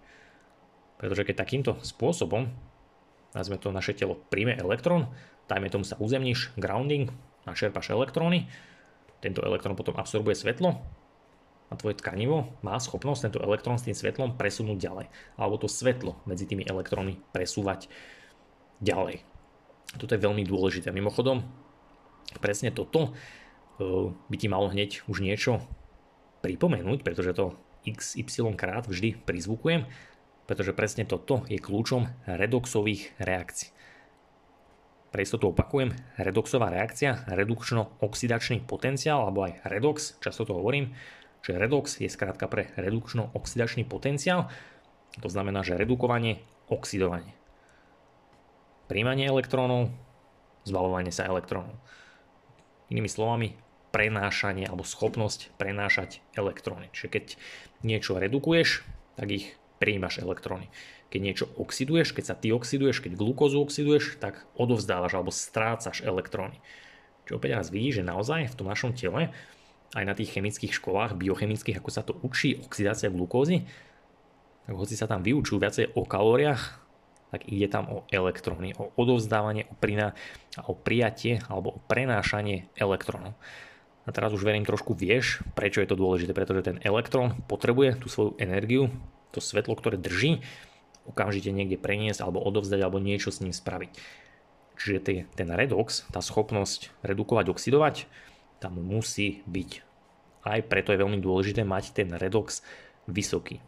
Pretože keď takýmto spôsobom, nazvime to naše telo, príjme elektrón, dajme tomu sa uzemníš, grounding, načerpaš elektróny, tento elektrón potom absorbuje svetlo a tvoje tkanivo má schopnosť tento elektrón s tým svetlom presunúť ďalej. Alebo to svetlo medzi tými elektrónmi presúvať ďalej. Toto je veľmi dôležité. Mimochodom, presne toto e, by ti malo hneď už niečo pripomenúť, pretože to XY krát vždy prizvukujem, pretože presne toto je kľúčom redoxových reakcií. Pre istotu opakujem, redoxová reakcia, redukčno-oxidačný potenciál, alebo aj redox, často to hovorím, že redox je skrátka pre redukčno-oxidačný potenciál, to znamená, že redukovanie, oxidovanie. Príjmanie elektrónov, zbavovanie sa elektrónov. Inými slovami, prenášanie alebo schopnosť prenášať elektróny. Čiže keď niečo redukuješ, tak ich príjmaš elektróny. Keď niečo oxiduješ, keď sa ty oxiduješ, keď glukózu oxiduješ, tak odovzdávaš alebo strácaš elektróny. Čo opäť raz vidíš, že naozaj v tom našom tele, aj na tých chemických školách, biochemických, ako sa to učí, oxidácia glukózy, tak hoci sa tam vyučujú viacej o kalóriách, tak ide tam o elektróny, o odovzdávanie, o, priná, o prijatie alebo o prenášanie elektrónov. A teraz už verím trošku vieš, prečo je to dôležité, pretože ten elektrón potrebuje tú svoju energiu, to svetlo, ktoré drží, okamžite niekde preniesť alebo odovzdať alebo niečo s ním spraviť. Čiže ten redox, tá schopnosť redukovať, oxidovať, tam musí byť. Aj preto je veľmi dôležité mať ten redox vysoký.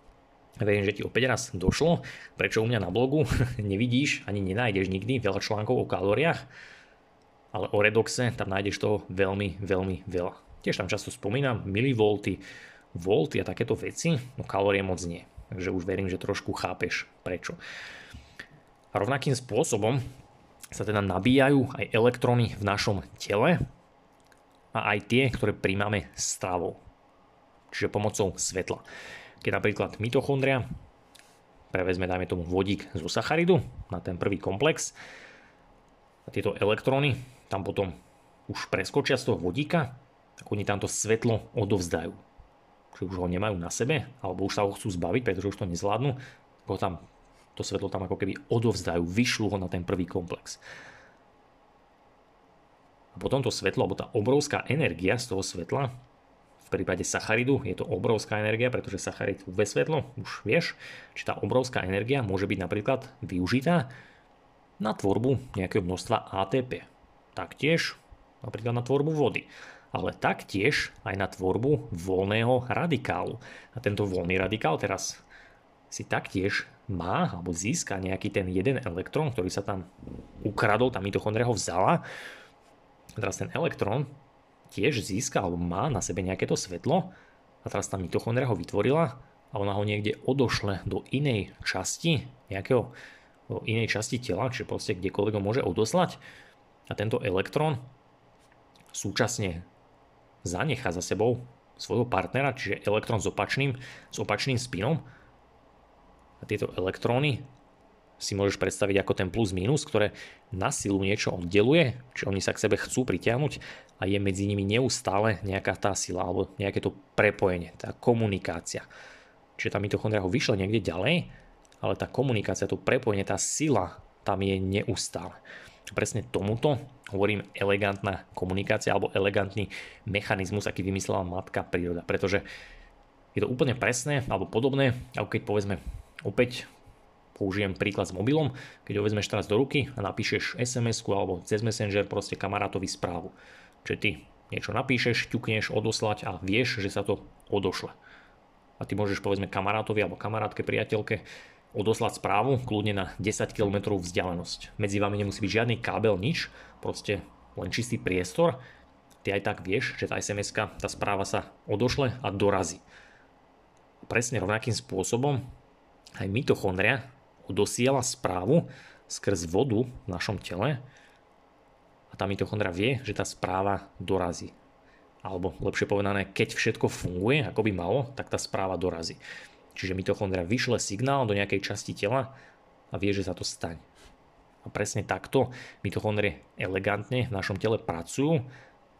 Verím, že ti opäť raz došlo, prečo u mňa na blogu <laughs> nevidíš ani nenájdeš nikdy veľa článkov o kalóriách, ale o redoxe tam nájdeš toho veľmi, veľmi veľa. Tiež tam často spomínam milivolty, volty a takéto veci, no kalórie moc nie. Takže už verím, že trošku chápeš prečo. A rovnakým spôsobom sa teda nabíjajú aj elektróny v našom tele a aj tie, ktoré príjmame stravou, čiže pomocou svetla keď napríklad mitochondria prevezme, dajme tomu, vodík zo sacharidu na ten prvý komplex a tieto elektróny tam potom už preskočia z toho vodíka, tak oni tamto svetlo odovzdajú. Čiže už ho nemajú na sebe, alebo už sa ho chcú zbaviť, pretože už to nezvládnu, ho tam, to svetlo tam ako keby odovzdajú, vyšľú ho na ten prvý komplex. A potom to svetlo, alebo tá obrovská energia z toho svetla v prípade sacharidu je to obrovská energia, pretože sacharid UV svetlo, už vieš, či tá obrovská energia môže byť napríklad využitá na tvorbu nejakého množstva ATP. Taktiež napríklad na tvorbu vody, ale taktiež aj na tvorbu voľného radikálu. A tento voľný radikál teraz si taktiež má alebo získa nejaký ten jeden elektrón, ktorý sa tam ukradol, tá mitochondria ho vzala. Teraz ten elektrón tiež získa alebo má na sebe nejaké to svetlo a teraz tá mitochondria ho vytvorila a ona ho niekde odošle do inej časti nejakého do inej časti tela, čiže proste kdekoľvek ho môže odoslať a tento elektrón súčasne zanechá za sebou svojho partnera, čiže elektrón s opačným, s opačným spinom a tieto elektróny si môžeš predstaviť ako ten plus minus, ktoré na silu niečo oddeluje, či oni sa k sebe chcú pritiahnuť a je medzi nimi neustále nejaká tá sila alebo nejaké to prepojenie, tá komunikácia. Čiže tá mitochondria ho vyšle niekde ďalej, ale tá komunikácia, to prepojenie, tá sila tam je neustále. Presne tomuto hovorím elegantná komunikácia alebo elegantný mechanizmus, aký vymyslela matka príroda, pretože je to úplne presné alebo podobné, ako keď povedzme opäť použijem príklad s mobilom, keď ho vezmeš teraz do ruky a napíšeš sms alebo cez Messenger proste kamarátovi správu. Čiže ty niečo napíšeš, ťukneš, odoslať a vieš, že sa to odošle. A ty môžeš povedzme kamarátovi alebo kamarátke, priateľke odoslať správu kľudne na 10 km vzdialenosť. Medzi vami nemusí byť žiadny kábel, nič, proste len čistý priestor. Ty aj tak vieš, že tá sms tá správa sa odošle a dorazí. Presne rovnakým spôsobom aj mitochondria dosiela správu skrz vodu v našom tele a tá mitochondria vie, že tá správa dorazí. Alebo lepšie povedané, keď všetko funguje ako by malo, tak tá správa dorazí. Čiže mitochondria vyšle signál do nejakej časti tela a vie, že sa to stane. A presne takto mitochondrie elegantne v našom tele pracujú,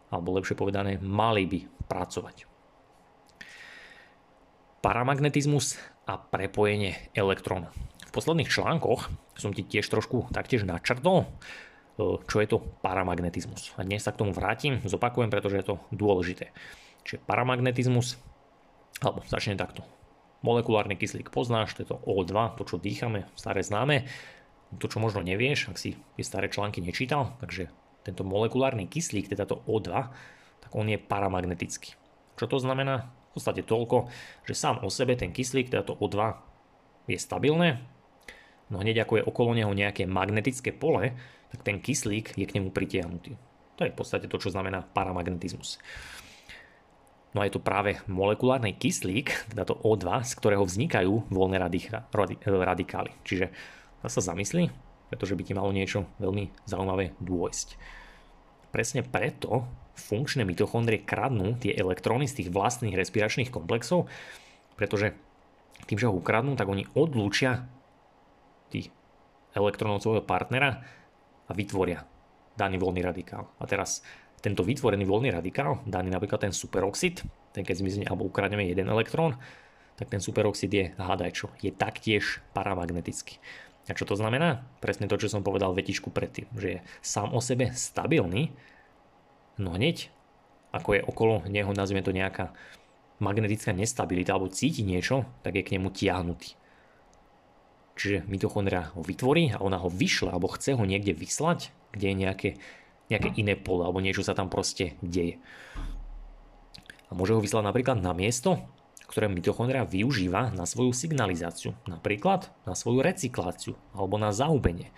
alebo lepšie povedané, mali by pracovať. Paramagnetizmus a prepojenie elektrónov. V posledných článkoch som ti tiež trošku taktiež načrtol, e, čo je to paramagnetizmus. A dnes sa k tomu vrátim, zopakujem, pretože je to dôležité. Čiže paramagnetizmus, alebo začne takto. Molekulárny kyslík poznáš, to je to O2, to čo dýchame, staré známe. To čo možno nevieš, ak si tie staré články nečítal, takže tento molekulárny kyslík, teda to O2, tak on je paramagnetický. Čo to znamená? V podstate toľko, že sám o sebe ten kyslík, teda to O2 je stabilné, no hneď ako je okolo neho nejaké magnetické pole, tak ten kyslík je k nemu pritiahnutý. To je v podstate to, čo znamená paramagnetizmus. No a je to práve molekulárny kyslík, teda to O2, z ktorého vznikajú voľné radikály. Čiže sa zamyslí, pretože by ti malo niečo veľmi zaujímavé dôjsť. Presne preto funkčné mitochondrie kradnú tie elektróny z tých vlastných respiračných komplexov, pretože tým, že ho ukradnú, tak oni odlúčia tých elektrónov svojho partnera a vytvoria daný voľný radikál. A teraz tento vytvorený voľný radikál, daný napríklad ten superoxid, ten keď zmizne alebo ukradneme jeden elektrón, tak ten superoxid je, hádaj čo, je taktiež paramagnetický. A čo to znamená? Presne to, čo som povedal vetičku predtým, že je sám o sebe stabilný, no hneď, ako je okolo neho, nazvime to nejaká magnetická nestabilita alebo cíti niečo, tak je k nemu tiahnutý. Čiže mitochondria ho vytvorí a ona ho vyšle alebo chce ho niekde vyslať, kde je nejaké, nejaké iné pole alebo niečo sa tam proste deje. A môže ho vyslať napríklad na miesto, ktoré mitochondria využíva na svoju signalizáciu, napríklad na svoju recykláciu alebo na zahubenie.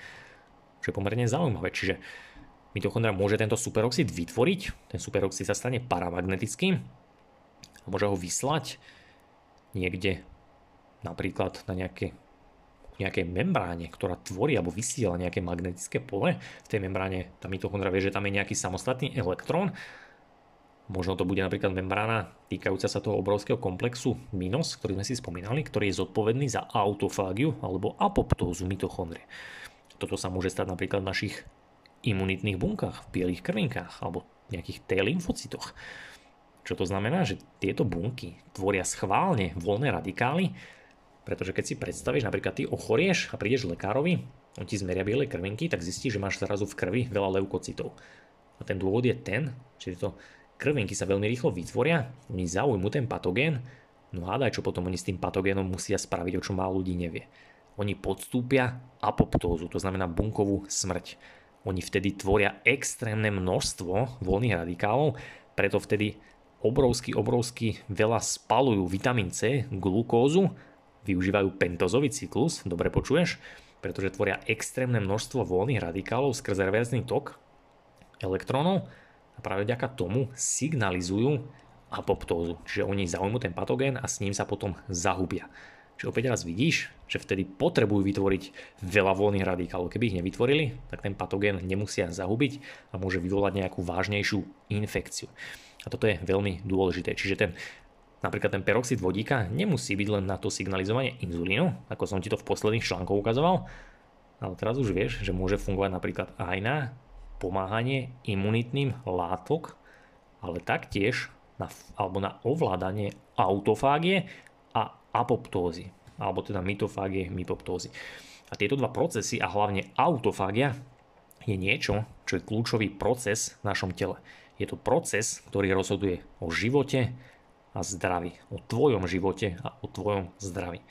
Čo je pomerne zaujímavé. Čiže mitochondria môže tento superoxid vytvoriť, ten superoxid sa stane paramagnetickým a môže ho vyslať niekde napríklad na nejaké nejakej membráne, ktorá tvorí alebo vysiela nejaké magnetické pole. V tej membráne tá mitochondria vie, že tam je nejaký samostatný elektrón Možno to bude napríklad membrána týkajúca sa toho obrovského komplexu minos, ktorý sme si spomínali, ktorý je zodpovedný za autofágiu alebo apoptózu mitochondrie. Toto sa môže stať napríklad v našich imunitných bunkách, v bielých krvinkách alebo nejakých T lymfocytoch. Čo to znamená, že tieto bunky tvoria schválne voľné radikály, pretože keď si predstavíš, napríklad ty ochorieš a prídeš lekárovi, on ti zmeria biele krvinky, tak zistí, že máš zrazu v krvi veľa leukocitov. A ten dôvod je ten, že to krvinky sa veľmi rýchlo vytvoria, oni zaujmú ten patogén, no hádaj, čo potom oni s tým patogénom musia spraviť, o čom málo ľudí nevie. Oni podstúpia apoptózu, to znamená bunkovú smrť. Oni vtedy tvoria extrémne množstvo voľných radikálov, preto vtedy obrovsky, obrovsky veľa spalujú vitamín C, glukózu, využívajú pentozový cyklus, dobre počuješ, pretože tvoria extrémne množstvo voľných radikálov skrze reverzný tok elektrónov a práve vďaka tomu signalizujú apoptózu. Čiže oni zaujmú ten patogén a s ním sa potom zahubia. Čiže opäť raz vidíš, že vtedy potrebujú vytvoriť veľa voľných radikálov. Keby ich nevytvorili, tak ten patogén nemusia zahubiť a môže vyvolať nejakú vážnejšiu infekciu. A toto je veľmi dôležité. Čiže ten, napríklad ten peroxid vodíka nemusí byť len na to signalizovanie inzulínu, ako som ti to v posledných článkoch ukazoval, ale teraz už vieš, že môže fungovať napríklad aj na pomáhanie imunitným látok, ale taktiež na, alebo na ovládanie autofágie a apoptózy, alebo teda mitofágie, mypoptózy. A tieto dva procesy a hlavne autofágia je niečo, čo je kľúčový proces v našom tele. Je to proces, ktorý rozhoduje o živote a zdraví. O tvojom živote a o tvojom zdraví.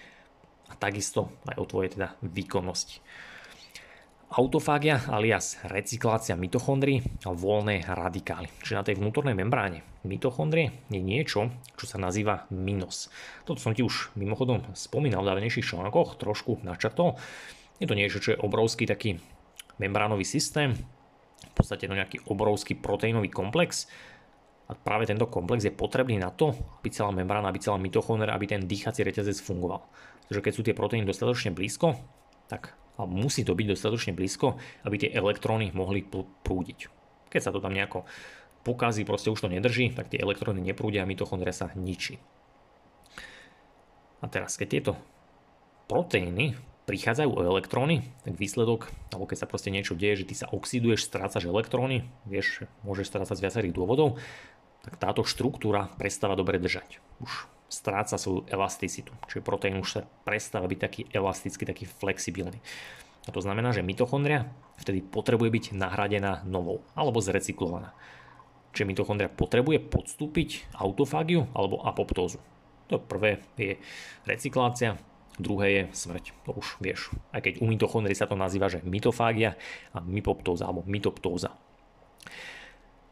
A takisto aj o tvojej teda výkonnosti. Autofágia alias recyklácia mitochondrií a voľné radikály. Čiže na tej vnútornej membráne mitochondrie je niečo, čo sa nazýva minos. Toto som ti už mimochodom spomínal v dávnejších článkoch, trošku načrtol. Je to niečo, čo je obrovský taký membránový systém, v podstate to nejaký obrovský proteínový komplex, a práve tento komplex je potrebný na to, aby celá membrána, aby celá mitochondria, aby ten dýchací reťazec fungoval. Takže keď sú tie proteíny dostatočne blízko, tak a musí to byť dostatočne blízko, aby tie elektróny mohli prúdiť. Keď sa to tam nejako pokazí, proste už to nedrží, tak tie elektróny neprúdia a mitochondria sa ničí. A teraz, keď tieto proteíny prichádzajú o elektróny, tak výsledok, alebo keď sa proste niečo deje, že ty sa oxiduješ, strácaš elektróny, vieš, môžeš strácať z viacerých dôvodov, táto štruktúra prestáva dobre držať. Už stráca svoju elasticitu. Čiže proteín už sa prestáva byť taký elastický, taký flexibilný. A to znamená, že mitochondria vtedy potrebuje byť nahradená novou alebo zrecyklovaná. Čiže mitochondria potrebuje podstúpiť autofágiu alebo apoptózu. To prvé je recyklácia, druhé je smrť. To už vieš. Aj keď u mitochondrií sa to nazýva, že mitofágia a mypoptóza alebo mitoptóza.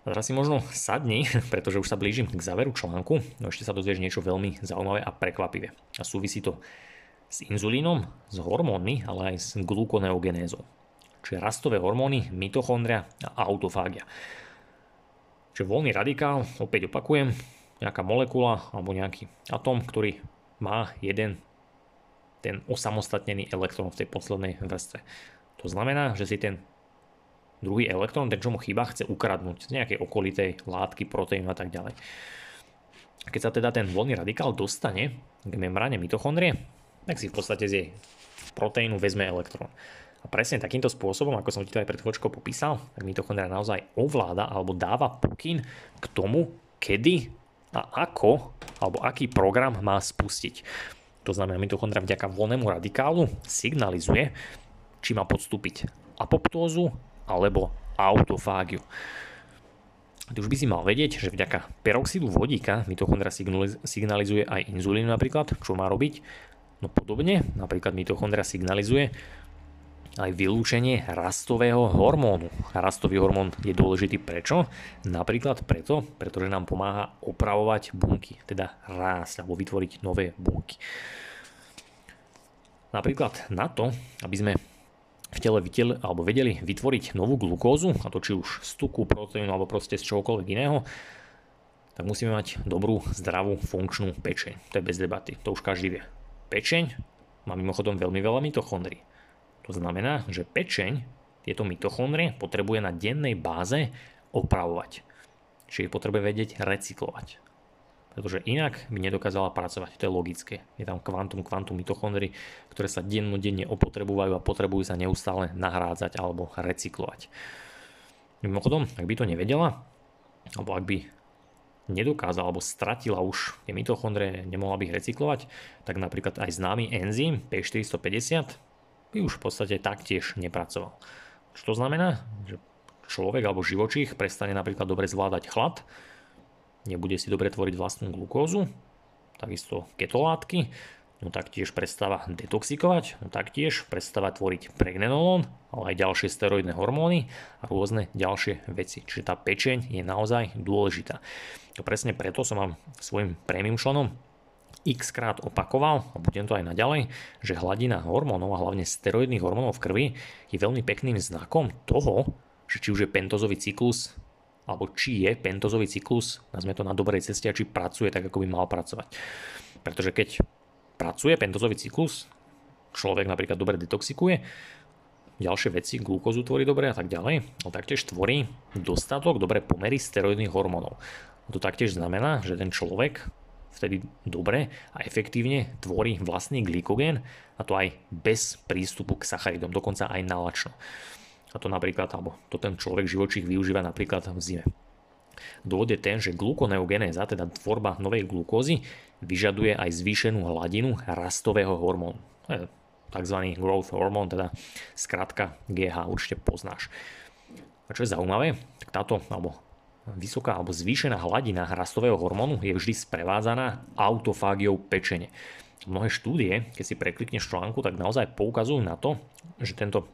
Teraz si možno sadni, <laughs> pretože už sa blížim k záveru článku, no ešte sa dozvieš niečo veľmi zaujímavé a prekvapivé. A súvisí to s inzulínom, s hormónmi, ale aj s glukoneogenézou. Čiže rastové hormóny, mitochondria a autofágia. Čiže voľný radikál, opäť opakujem, nejaká molekula alebo nejaký atom, ktorý má jeden ten osamostatnený elektrón v tej poslednej vrstve. To znamená, že si ten druhý elektrón, ten čo mu chýba, chce ukradnúť z nejakej okolitej látky, proteínu a tak ďalej. Keď sa teda ten voľný radikál dostane k membráne mitochondrie, tak si v podstate z jej proteínu vezme elektrón. A presne takýmto spôsobom, ako som ti to aj pred chvíľočkou popísal, tak mitochondria naozaj ovláda alebo dáva pokyn k tomu, kedy a ako alebo aký program má spustiť. To znamená, mitochondria vďaka voľnému radikálu signalizuje, či má podstúpiť apoptózu alebo autofágiu. Ty už by si mal vedieť, že vďaka peroxidu vodíka mitochondria signalizuje aj inzulín napríklad, čo má robiť. No podobne, napríklad mitochondria signalizuje aj vylúčenie rastového hormónu. Rastový hormón je dôležitý prečo? Napríklad preto, pretože nám pomáha opravovať bunky, teda rásť alebo vytvoriť nové bunky. Napríklad na to, aby sme v tele videli, alebo vedeli vytvoriť novú glukózu, a to či už z tuku, proteínu alebo proste z čohokoľvek iného, tak musíme mať dobrú, zdravú, funkčnú pečeň. To je bez debaty, to už každý vie. Pečeň má mimochodom veľmi veľa mitochondrií. To znamená, že pečeň tieto mitochondrie potrebuje na dennej báze opravovať. Čiže ich potrebuje vedieť recyklovať pretože inak by nedokázala pracovať. To je logické. Je tam kvantum, kvantum mitochondrií, ktoré sa dennodenne opotrebujú a potrebujú sa neustále nahrádzať alebo recyklovať. Mimochodom, ak by to nevedela, alebo ak by nedokázala alebo stratila už tie mitochondrie, nemohla by ich recyklovať, tak napríklad aj známy enzym P450 by už v podstate taktiež nepracoval. Čo to znamená? Že človek alebo živočích prestane napríklad dobre zvládať chlad, nebude si dobre tvoriť vlastnú glukózu, takisto ketolátky, no taktiež prestáva detoxikovať, no taktiež prestáva tvoriť pregnenolon, ale aj ďalšie steroidné hormóny a rôzne ďalšie veci. Čiže tá pečeň je naozaj dôležitá. To presne preto som vám svojim premium členom x krát opakoval, a budem to aj naďalej, že hladina hormónov a hlavne steroidných hormónov v krvi je veľmi pekným znakom toho, že či už je pentozový cyklus alebo či je pentozový cyklus, nazme to na dobrej ceste a či pracuje tak, ako by mal pracovať. Pretože keď pracuje pentozový cyklus, človek napríklad dobre detoxikuje, ďalšie veci, glukózu tvorí dobre a tak ďalej, no taktiež tvorí dostatok dobré pomery steroidných hormónov. To taktiež znamená, že ten človek vtedy dobre a efektívne tvorí vlastný glykogén a to aj bez prístupu k sacharidom, dokonca aj nalačno. A to napríklad, alebo to ten človek živočích využíva napríklad v zime. Dôvod je ten, že glukoneogenéza, teda tvorba novej glukózy, vyžaduje aj zvýšenú hladinu rastového hormónu. To je tzv. growth hormón, teda skratka GH, určite poznáš. A čo je zaujímavé, tak táto, alebo vysoká alebo zvýšená hladina rastového hormónu je vždy sprevádzaná autofágiou pečene. Mnohé štúdie, keď si preklikneš článku, tak naozaj poukazujú na to, že tento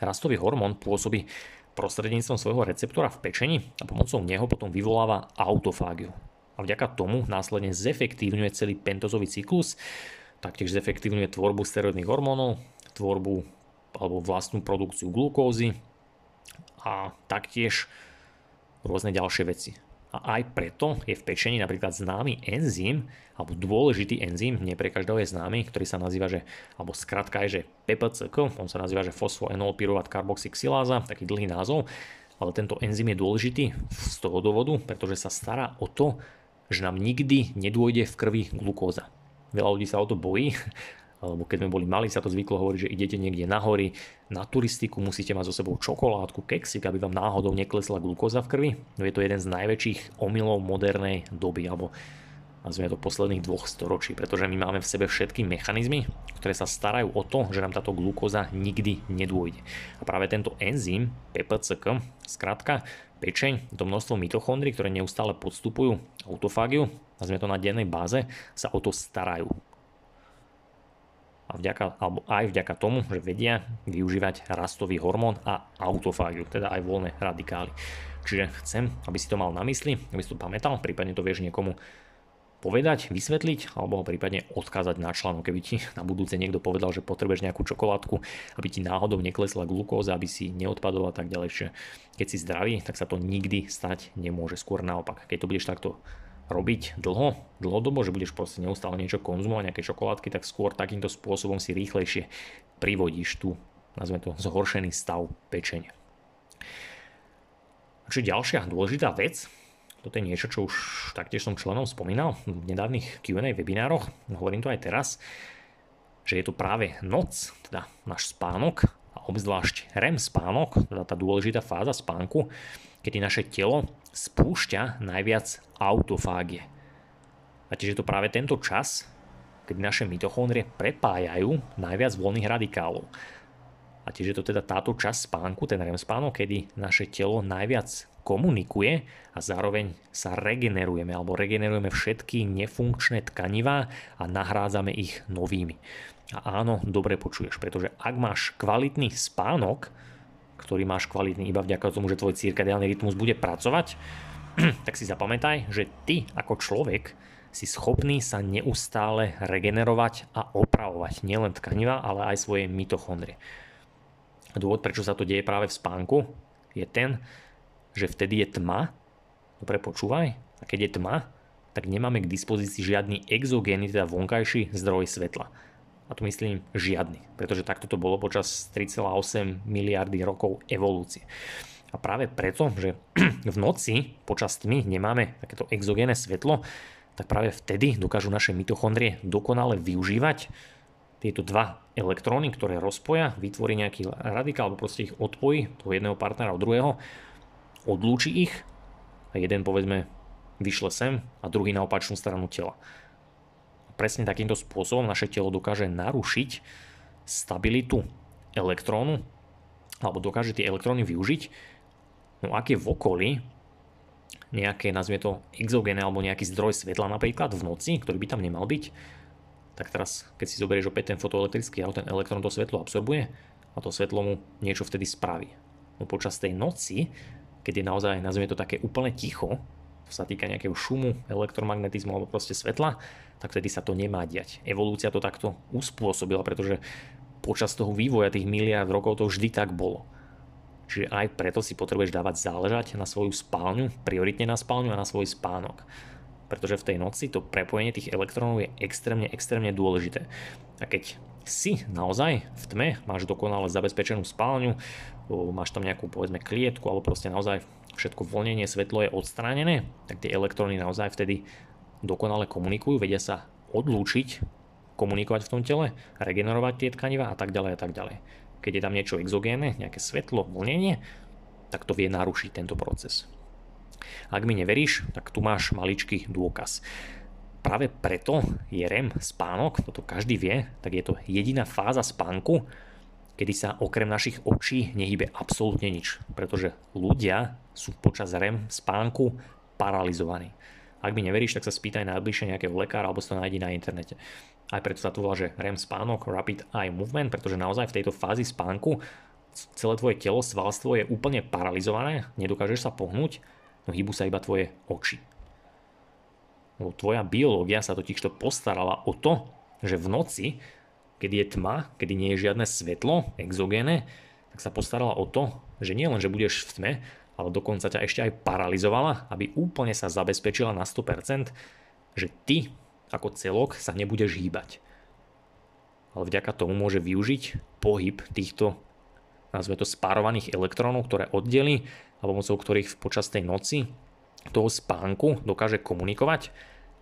Rastový hormón pôsobí prostredníctvom svojho receptora v pečení a pomocou neho potom vyvoláva autofágiu. A vďaka tomu následne zefektívňuje celý pentozový cyklus, taktiež zefektívňuje tvorbu steroidných hormónov, tvorbu alebo vlastnú produkciu glukózy a taktiež rôzne ďalšie veci. A aj preto je v pečení napríklad známy enzym, alebo dôležitý enzym, nie pre každého je známy, ktorý sa nazýva, že, alebo skratka je, že PPCK, on sa nazýva, že fosfoenolpyruvat carboxyxyláza, taký dlhý názov, ale tento enzym je dôležitý z toho dôvodu, pretože sa stará o to, že nám nikdy nedôjde v krvi glukóza. Veľa ľudí sa o to bojí, alebo keď sme boli mali, sa to zvyklo hovoriť, že idete niekde na hory, na turistiku, musíte mať so sebou čokoládku, keksik, aby vám náhodou neklesla glukóza v krvi. No je to jeden z najväčších omylov modernej doby, alebo nazvime to posledných dvoch storočí, pretože my máme v sebe všetky mechanizmy, ktoré sa starajú o to, že nám táto glukóza nikdy nedôjde. A práve tento enzym PPCK, skrátka pečeň, to množstvo mitochondrií, ktoré neustále podstupujú autofágiu, nazvime to na dennej báze, sa o to starajú a vďaka, alebo aj vďaka tomu, že vedia využívať rastový hormón a autofágiu, teda aj voľné radikály. Čiže chcem, aby si to mal na mysli, aby si to pamätal, prípadne to vieš niekomu povedať, vysvetliť alebo ho prípadne odkázať na článok, keby ti <laughs> na budúce niekto povedal, že potrebuješ nejakú čokoládku, aby ti náhodou neklesla glukóza, aby si neodpadol a tak ďalej. Keď si zdravý, tak sa to nikdy stať nemôže. Skôr naopak. Keď to budeš takto robiť dlho, dlhodobo, že budeš proste neustále niečo konzumovať, nejaké čokoládky, tak skôr takýmto spôsobom si rýchlejšie privodíš tu, nazveme to, zhoršený stav pečenia. Čiže ďalšia dôležitá vec, toto je niečo, čo už taktiež som členom spomínal v nedávnych Q&A webinároch, hovorím to aj teraz, že je to práve noc, teda náš spánok a obzvlášť REM spánok, teda tá dôležitá fáza spánku, kedy naše telo spúšťa najviac autofágie. A tiež je to práve tento čas, keď naše mitochondrie prepájajú najviac voľných radikálov. A tiež je to teda táto časť spánku, ten REM spánok, kedy naše telo najviac komunikuje a zároveň sa regenerujeme alebo regenerujeme všetky nefunkčné tkanivá a nahrádzame ich novými. A áno, dobre počuješ, pretože ak máš kvalitný spánok, ktorý máš kvalitný iba vďaka tomu, že tvoj cirkadiálny rytmus bude pracovať, <clears throat> tak si zapamätaj, že ty ako človek si schopný sa neustále regenerovať a opravovať nielen tkaniva, ale aj svoje mitochondrie. Dôvod, prečo sa to deje práve v spánku, je ten, že vtedy je tma, dobre počúvaj, a keď je tma, tak nemáme k dispozícii žiadny exogénny, teda vonkajší zdroj svetla. A tu myslím žiadny, pretože takto to bolo počas 3,8 miliardy rokov evolúcie. A práve preto, že <clears throat> v noci počas tmy nemáme takéto exogénne svetlo, tak práve vtedy dokážu naše mitochondrie dokonale využívať tieto dva elektróny, ktoré rozpoja, vytvorí nejaký radikál, alebo proste ich odpojí, toho jedného partnera od druhého, odlúči ich a jeden povedzme vyšle sem a druhý na opačnú stranu tela. A presne takýmto spôsobom naše telo dokáže narušiť stabilitu elektrónu alebo dokáže tie elektróny využiť. No ak je v okolí nejaké, nazvime to, exogéne alebo nejaký zdroj svetla napríklad v noci, ktorý by tam nemal byť, tak teraz, keď si zoberieš opäť ten fotoelektrický aut, ten elektrón to svetlo absorbuje a to svetlo mu niečo vtedy spraví. No počas tej noci, keď je naozaj, nazvime to také úplne ticho, čo sa týka nejakého šumu, elektromagnetizmu alebo proste svetla, tak vtedy sa to nemá diať. Evolúcia to takto uspôsobila, pretože počas toho vývoja tých miliard rokov to vždy tak bolo. Čiže aj preto si potrebuješ dávať záležať na svoju spálňu, prioritne na spálňu a na svoj spánok. Pretože v tej noci to prepojenie tých elektrónov je extrémne, extrémne dôležité. A keď si naozaj v tme, máš dokonale zabezpečenú spálňu, máš tam nejakú povedzme klietku alebo proste naozaj všetko voľnenie, svetlo je odstránené, tak tie elektróny naozaj vtedy dokonale komunikujú, vedia sa odlúčiť, komunikovať v tom tele, regenerovať tie tkaniva a tak ďalej a tak ďalej keď je tam niečo exogénne, nejaké svetlo, vlnenie, tak to vie narušiť tento proces. Ak mi neveríš, tak tu máš maličký dôkaz. Práve preto je REM spánok, toto každý vie, tak je to jediná fáza spánku, kedy sa okrem našich očí nehybe absolútne nič, pretože ľudia sú počas REM spánku paralizovaní. Ak mi neveríš, tak sa spýtaj najbližšie nejakého lekára alebo sa to nájdi na internete. Aj preto sa tu volá, že REM spánok, Rapid Eye Movement, pretože naozaj v tejto fázi spánku celé tvoje telo, svalstvo je úplne paralizované, nedokážeš sa pohnúť, no hýbu sa iba tvoje oči. Lebo tvoja biológia sa totižto postarala o to, že v noci, keď je tma, kedy nie je žiadne svetlo exogéne, tak sa postarala o to, že nie len, že budeš v tme, ale dokonca ťa ešte aj paralizovala, aby úplne sa zabezpečila na 100%, že ty ako celok sa nebudeš hýbať. Ale vďaka tomu môže využiť pohyb týchto nazve to spárovaných elektrónov, ktoré oddeli a pomocou ktorých počas tej noci toho spánku dokáže komunikovať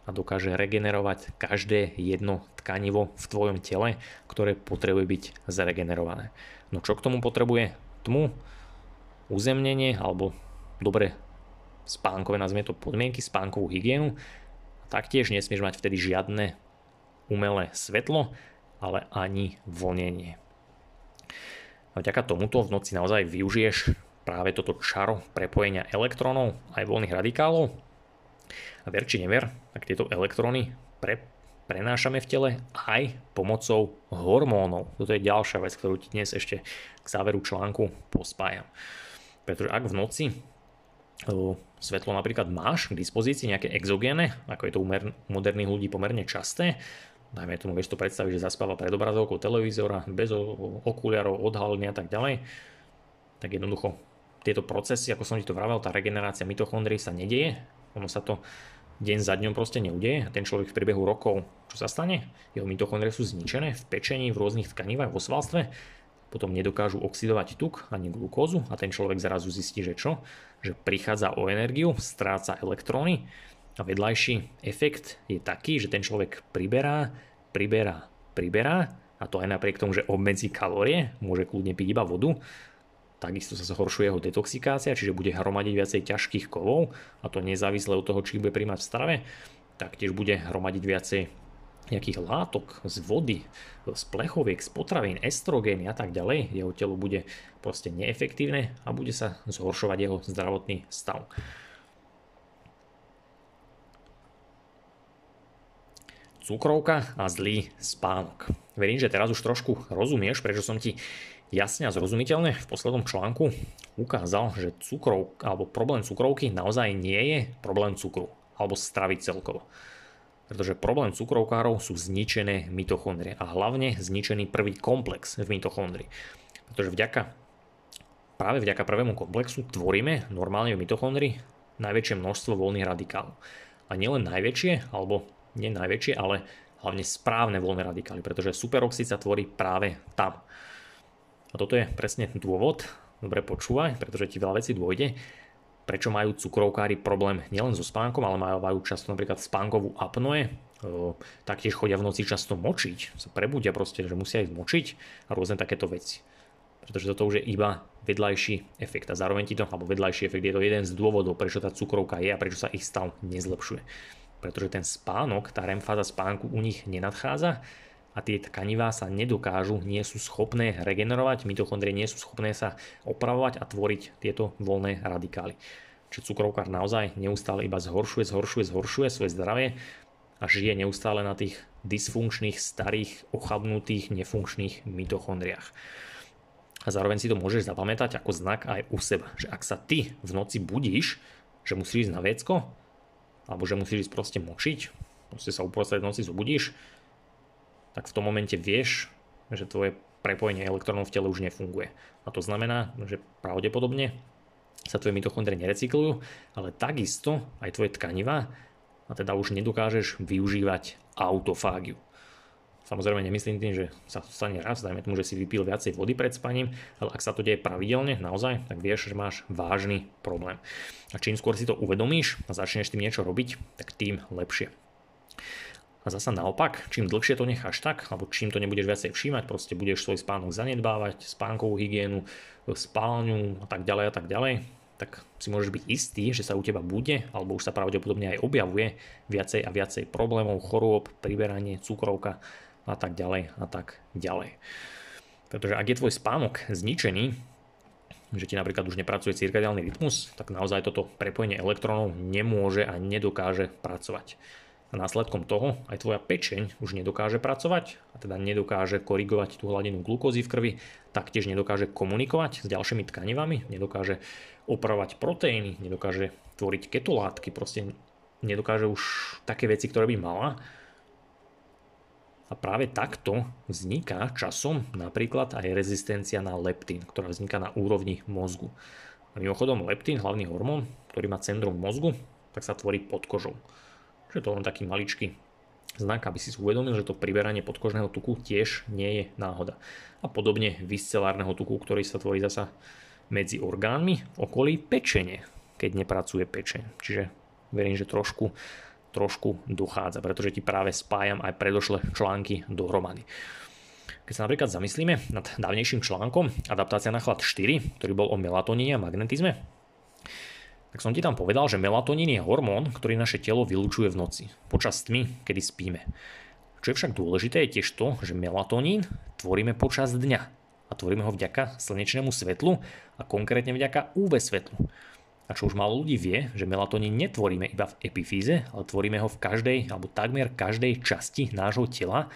a dokáže regenerovať každé jedno tkanivo v tvojom tele, ktoré potrebuje byť zregenerované. No čo k tomu potrebuje? Tmu, uzemnenie alebo dobre spánkové, nazvime to podmienky, spánkovú hygienu Taktiež nesmieš mať vtedy žiadne umelé svetlo, ale ani vlnenie. A vďaka tomuto v noci naozaj využiješ práve toto čaro prepojenia elektrónov aj voľných radikálov. A ver či never, tak tieto elektróny pre, prenášame v tele aj pomocou hormónov. Toto je ďalšia vec, ktorú ti dnes ešte k záveru článku pospájam. Pretože ak v noci svetlo napríklad máš k dispozícii nejaké exogéne, ako je to u moderných ľudí pomerne časté, dajme tomu, vieš to predstaviť, že zaspáva pred obrazovkou televízora, bez okuliarov, odhalenia a tak ďalej, tak jednoducho tieto procesy, ako som ti to vravel, tá regenerácia mitochondrií sa nedieje, ono sa to deň za dňom proste neudeje a ten človek v priebehu rokov, čo sa stane? Jeho mitochondrie sú zničené v pečení, v rôznych tkanivách, vo svalstve potom nedokážu oxidovať tuk ani glukózu a ten človek zrazu zistí, že čo? Že prichádza o energiu, stráca elektróny a vedľajší efekt je taký, že ten človek priberá, priberá, priberá a to aj napriek tomu, že obmedzí kalórie, môže kľudne piť iba vodu, takisto sa zhoršuje jeho detoxikácia, čiže bude hromadiť viacej ťažkých kovov a to nezávisle od toho, či bude príjmať v strave taktiež bude hromadiť viacej nejakých látok z vody, z plechoviek, z potravín, estrogény a tak ďalej, jeho telo bude proste neefektívne a bude sa zhoršovať jeho zdravotný stav. Cukrovka a zlý spánok. Verím, že teraz už trošku rozumieš, prečo som ti jasne a zrozumiteľne v poslednom článku ukázal, že cukrov, alebo problém cukrovky naozaj nie je problém cukru alebo stravy celkovo pretože problém cukrovkárov sú zničené mitochondrie a hlavne zničený prvý komplex v mitochondrii. Pretože vďaka, práve vďaka prvému komplexu tvoríme normálne v mitochondrii najväčšie množstvo voľných radikálov. A nielen najväčšie, alebo nie najväčšie, ale hlavne správne voľné radikály, pretože superoxid sa tvorí práve tam. A toto je presne dôvod, dobre počúvaj, pretože ti veľa vecí dôjde, prečo majú cukrovkári problém nielen so spánkom, ale majú často napríklad spánkovú apnoe, taktiež chodia v noci často močiť, sa prebudia proste, že musia ísť močiť a rôzne takéto veci. Pretože toto už je iba vedľajší efekt a zároveň ti to, alebo vedľajší efekt je to jeden z dôvodov, prečo tá cukrovka je a prečo sa ich stav nezlepšuje. Pretože ten spánok, tá REM spánku u nich nenadchádza a tie tkanivá sa nedokážu, nie sú schopné regenerovať, mitochondrie nie sú schopné sa opravovať a tvoriť tieto voľné radikály. Čiže cukrovkár naozaj neustále iba zhoršuje, zhoršuje, zhoršuje svoje zdravie a žije neustále na tých dysfunkčných, starých, ochabnutých, nefunkčných mitochondriách. A zároveň si to môžeš zapamätať ako znak aj u seba, že ak sa ty v noci budíš, že musíš ísť na vecko, alebo že musíš ísť proste močiť, proste sa uprostred noci zobudíš, tak v tom momente vieš, že tvoje prepojenie elektrónov v tele už nefunguje. A to znamená, že pravdepodobne sa tvoje mitochondrie nerecyklujú, ale takisto aj tvoje tkanivá a teda už nedokážeš využívať autofágiu. Samozrejme nemyslím tým, že sa to stane raz, dajme tomu, že si vypil viacej vody pred spaním, ale ak sa to deje pravidelne, naozaj, tak vieš, že máš vážny problém. A čím skôr si to uvedomíš a začneš tým niečo robiť, tak tým lepšie. A zasa naopak, čím dlhšie to necháš tak, alebo čím to nebudeš viacej všímať, proste budeš svoj spánok zanedbávať, spánkovú hygienu, spálňu a tak ďalej a tak ďalej, tak si môžeš byť istý, že sa u teba bude, alebo už sa pravdepodobne aj objavuje viacej a viacej problémov, chorôb, priberanie, cukrovka a tak ďalej a tak ďalej. Pretože ak je tvoj spánok zničený, že ti napríklad už nepracuje cirkadiálny rytmus, tak naozaj toto prepojenie elektrónov nemôže a nedokáže pracovať. A následkom toho aj tvoja pečeň už nedokáže pracovať a teda nedokáže korigovať tú hladinu glukózy v krvi, taktiež nedokáže komunikovať s ďalšími tkanivami, nedokáže opravovať proteíny, nedokáže tvoriť ketolátky, proste nedokáže už také veci, ktoré by mala. A práve takto vzniká časom napríklad aj rezistencia na leptín, ktorá vzniká na úrovni mozgu. A mimochodom leptín, hlavný hormón, ktorý má centrum mozgu, tak sa tvorí pod kožou. Že to len taký maličký znak, aby si uvedomil, že to priberanie podkožného tuku tiež nie je náhoda. A podobne viscelárneho tuku, ktorý sa tvorí zasa medzi orgánmi okolí pečene, keď nepracuje pečeň. Čiže verím, že trošku, trošku dochádza, pretože ti práve spájam aj predošlé články dohromady. Keď sa napríklad zamyslíme nad dávnejším článkom Adaptácia na chlad 4, ktorý bol o melatoníne a magnetizme, tak som ti tam povedal, že melatonín je hormón, ktorý naše telo vylúčuje v noci, počas tmy, kedy spíme. Čo je však dôležité je tiež to, že melatonín tvoríme počas dňa a tvoríme ho vďaka slnečnému svetlu a konkrétne vďaka UV svetlu. A čo už málo ľudí vie, že melatonín netvoríme iba v epifíze, ale tvoríme ho v každej alebo takmer každej časti nášho tela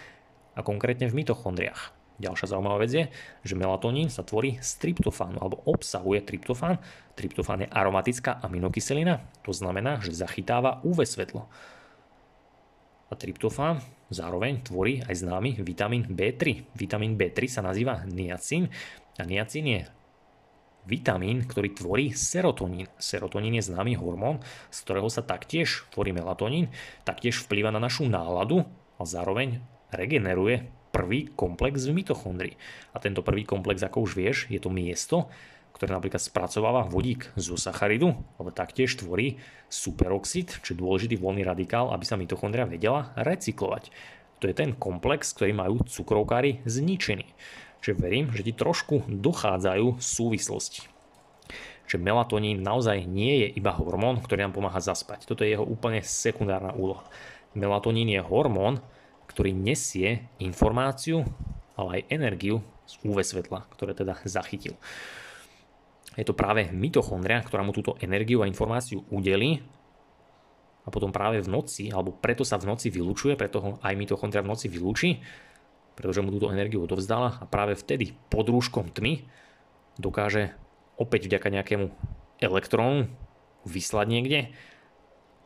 a konkrétne v mitochondriách. Ďalšia zaujímavá vec je, že melatonín sa tvorí z tryptofánu alebo obsahuje tryptofán. Tryptofán je aromatická aminokyselina, to znamená, že zachytáva UV svetlo. A tryptofán zároveň tvorí aj známy vitamín B3. Vitamín B3 sa nazýva niacín a niacín je vitamín, ktorý tvorí serotonín. Serotonín je známy hormón, z ktorého sa taktiež tvorí melatonín, taktiež vplýva na našu náladu a zároveň regeneruje prvý komplex v mitochondrii. A tento prvý komplex, ako už vieš, je to miesto, ktoré napríklad spracováva vodík zo sacharidu, ale taktiež tvorí superoxid, je dôležitý voľný radikál, aby sa mitochondria vedela recyklovať. To je ten komplex, ktorý majú cukrovkári zničený. Čiže verím, že ti trošku dochádzajú súvislosti. Že melatonín naozaj nie je iba hormón, ktorý nám pomáha zaspať. Toto je jeho úplne sekundárna úloha. melatonín je hormón, ktorý nesie informáciu, ale aj energiu z UV svetla, ktoré teda zachytil. Je to práve mitochondria, ktorá mu túto energiu a informáciu udeli a potom práve v noci, alebo preto sa v noci vylúčuje, preto ho aj mitochondria v noci vylúči, pretože mu túto energiu odovzdala a práve vtedy pod rúškom tmy dokáže opäť vďaka nejakému elektrónu vyslať niekde,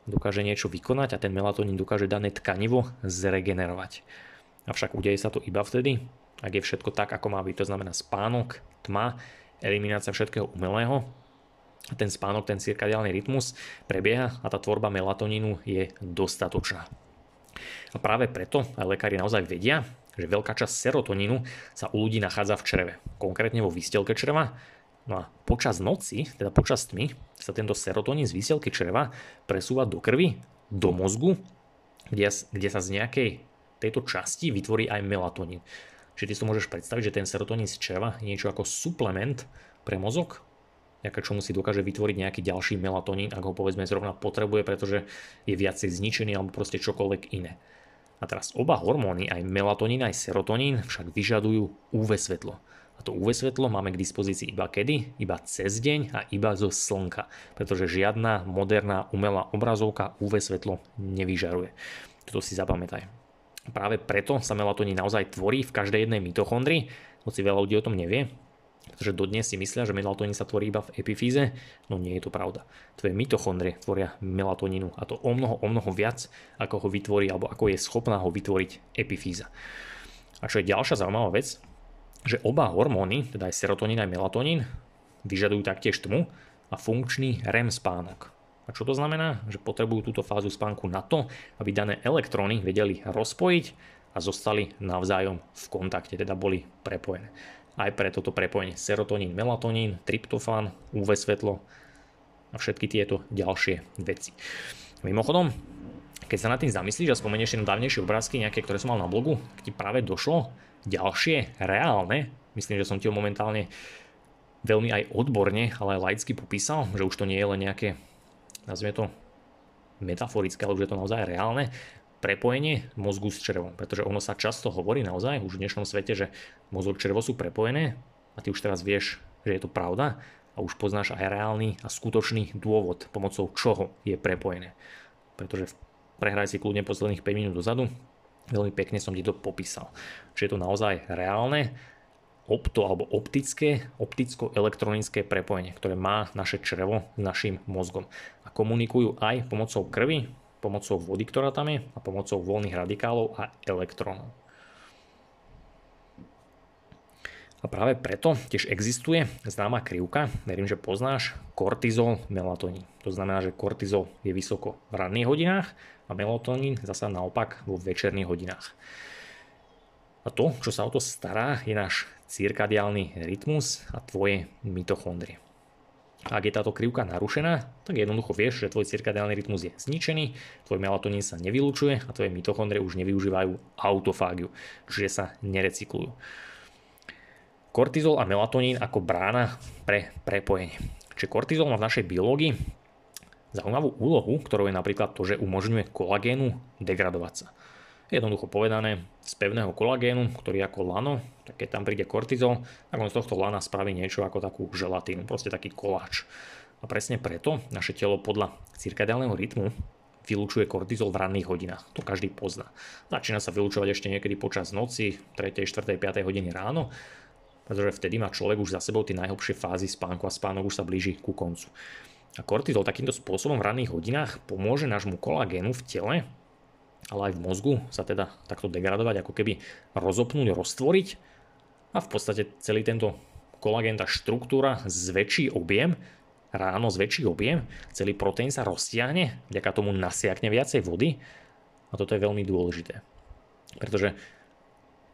dokáže niečo vykonať a ten melatonín dokáže dané tkanivo zregenerovať. Avšak udeje sa to iba vtedy, ak je všetko tak, ako má byť. To znamená spánok, tma, eliminácia všetkého umelého. Ten spánok, ten cirkadiálny rytmus prebieha a tá tvorba melatonínu je dostatočná. A práve preto aj lekári naozaj vedia, že veľká časť serotonínu sa u ľudí nachádza v čreve, konkrétne vo výstelke čreva. No a počas noci, teda počas tmy, sa tento serotonín z výstelky čreva presúva do krvi, do mozgu, kde, kde sa z nejakej tejto časti vytvorí aj melatonín. Čiže ty si to môžeš predstaviť, že ten serotonín z čreva je niečo ako suplement pre mozog, nejaká čomu si dokáže vytvoriť nejaký ďalší melatonín, ak ho povedzme zrovna potrebuje, pretože je viacej zničený alebo proste čokoľvek iné. A teraz oba hormóny, aj melatonín, aj serotonín, však vyžadujú UV svetlo. A to UV svetlo máme k dispozícii iba kedy? Iba cez deň a iba zo slnka. Pretože žiadna moderná umelá obrazovka UV svetlo nevyžaruje. Toto si zapamätaj. Práve preto sa melatonín naozaj tvorí v každej jednej mitochondrii, hoci veľa ľudí o tom nevie, pretože dodnes si myslia, že melatonín sa tvorí iba v epifíze, no nie je to pravda. Tvoje mitochondrie tvoria melatonínu a to o mnoho, o mnoho viac, ako ho vytvorí, alebo ako je schopná ho vytvoriť epifíza. A čo je ďalšia zaujímavá vec, že oba hormóny, teda aj serotonín aj melatonín, vyžadujú taktiež tmu a funkčný REM spánok. A čo to znamená? Že potrebujú túto fázu spánku na to, aby dané elektróny vedeli rozpojiť a zostali navzájom v kontakte, teda boli prepojené. Aj pre toto prepojenie serotonín, melatonín, tryptofán, UV svetlo a všetky tieto ďalšie veci. Mimochodom, keď sa nad tým zamyslíš a spomenieš na dávnejšie obrázky, nejaké, ktoré som mal na blogu, ti práve došlo ďalšie? Reálne, myslím, že som ti ho momentálne veľmi aj odborne, ale aj laicky popísal, že už to nie je len nejaké nazvime to metaforické, ale už je to naozaj reálne, prepojenie mozgu s črevom, pretože ono sa často hovorí naozaj už v dnešnom svete, že mozog črevo sú prepojené a ty už teraz vieš, že je to pravda a už poznáš aj reálny a skutočný dôvod, pomocou čoho je prepojené. Pretože prehraj si kľudne posledných 5 minút dozadu, veľmi pekne som ti to popísal. Čiže je to naozaj reálne opto alebo optické, opticko-elektronické prepojenie, ktoré má naše črevo s našim mozgom. A komunikujú aj pomocou krvi, pomocou vody, ktorá tam je a pomocou voľných radikálov a elektrónov. A práve preto tiež existuje známa krivka, verím, že poznáš, kortizol, melatonín. To znamená, že kortizol je vysoko v ranných hodinách a melatonín zasa naopak vo večerných hodinách. A to, čo sa o to stará, je náš cirkadiálny rytmus a tvoje mitochondrie. Ak je táto krivka narušená, tak jednoducho vieš, že tvoj cirkadiálny rytmus je zničený, tvoj melatonín sa nevylučuje a tvoje mitochondrie už nevyužívajú autofágiu, čiže sa nerecyklujú. Kortizol a melatonín ako brána pre prepojenie. Čiže kortizol má v našej biológii zaujímavú úlohu, ktorou je napríklad to, že umožňuje kolagénu degradovať sa. Jednoducho povedané, z pevného kolagénu, ktorý je ako lano, tak keď tam príde kortizol, tak on z tohto lana spraví niečo ako takú želatínu, proste taký koláč. A presne preto naše telo podľa cirkadiálneho rytmu vylúčuje kortizol v ranných hodinách. To každý pozná. Začína sa vylúčovať ešte niekedy počas noci, 3., 4., 5. hodiny ráno, pretože vtedy má človek už za sebou tie najhlbšie fázy spánku a spánok už sa blíži ku koncu. A kortizol takýmto spôsobom v ranných hodinách pomôže nášmu kolagénu v tele ale aj v mozgu sa teda takto degradovať, ako keby rozopnúť, roztvoriť a v podstate celý tento kolagén, tá štruktúra zväčší objem, ráno zväčší objem, celý proteín sa roztiahne, vďaka tomu nasiakne viacej vody a toto je veľmi dôležité. Pretože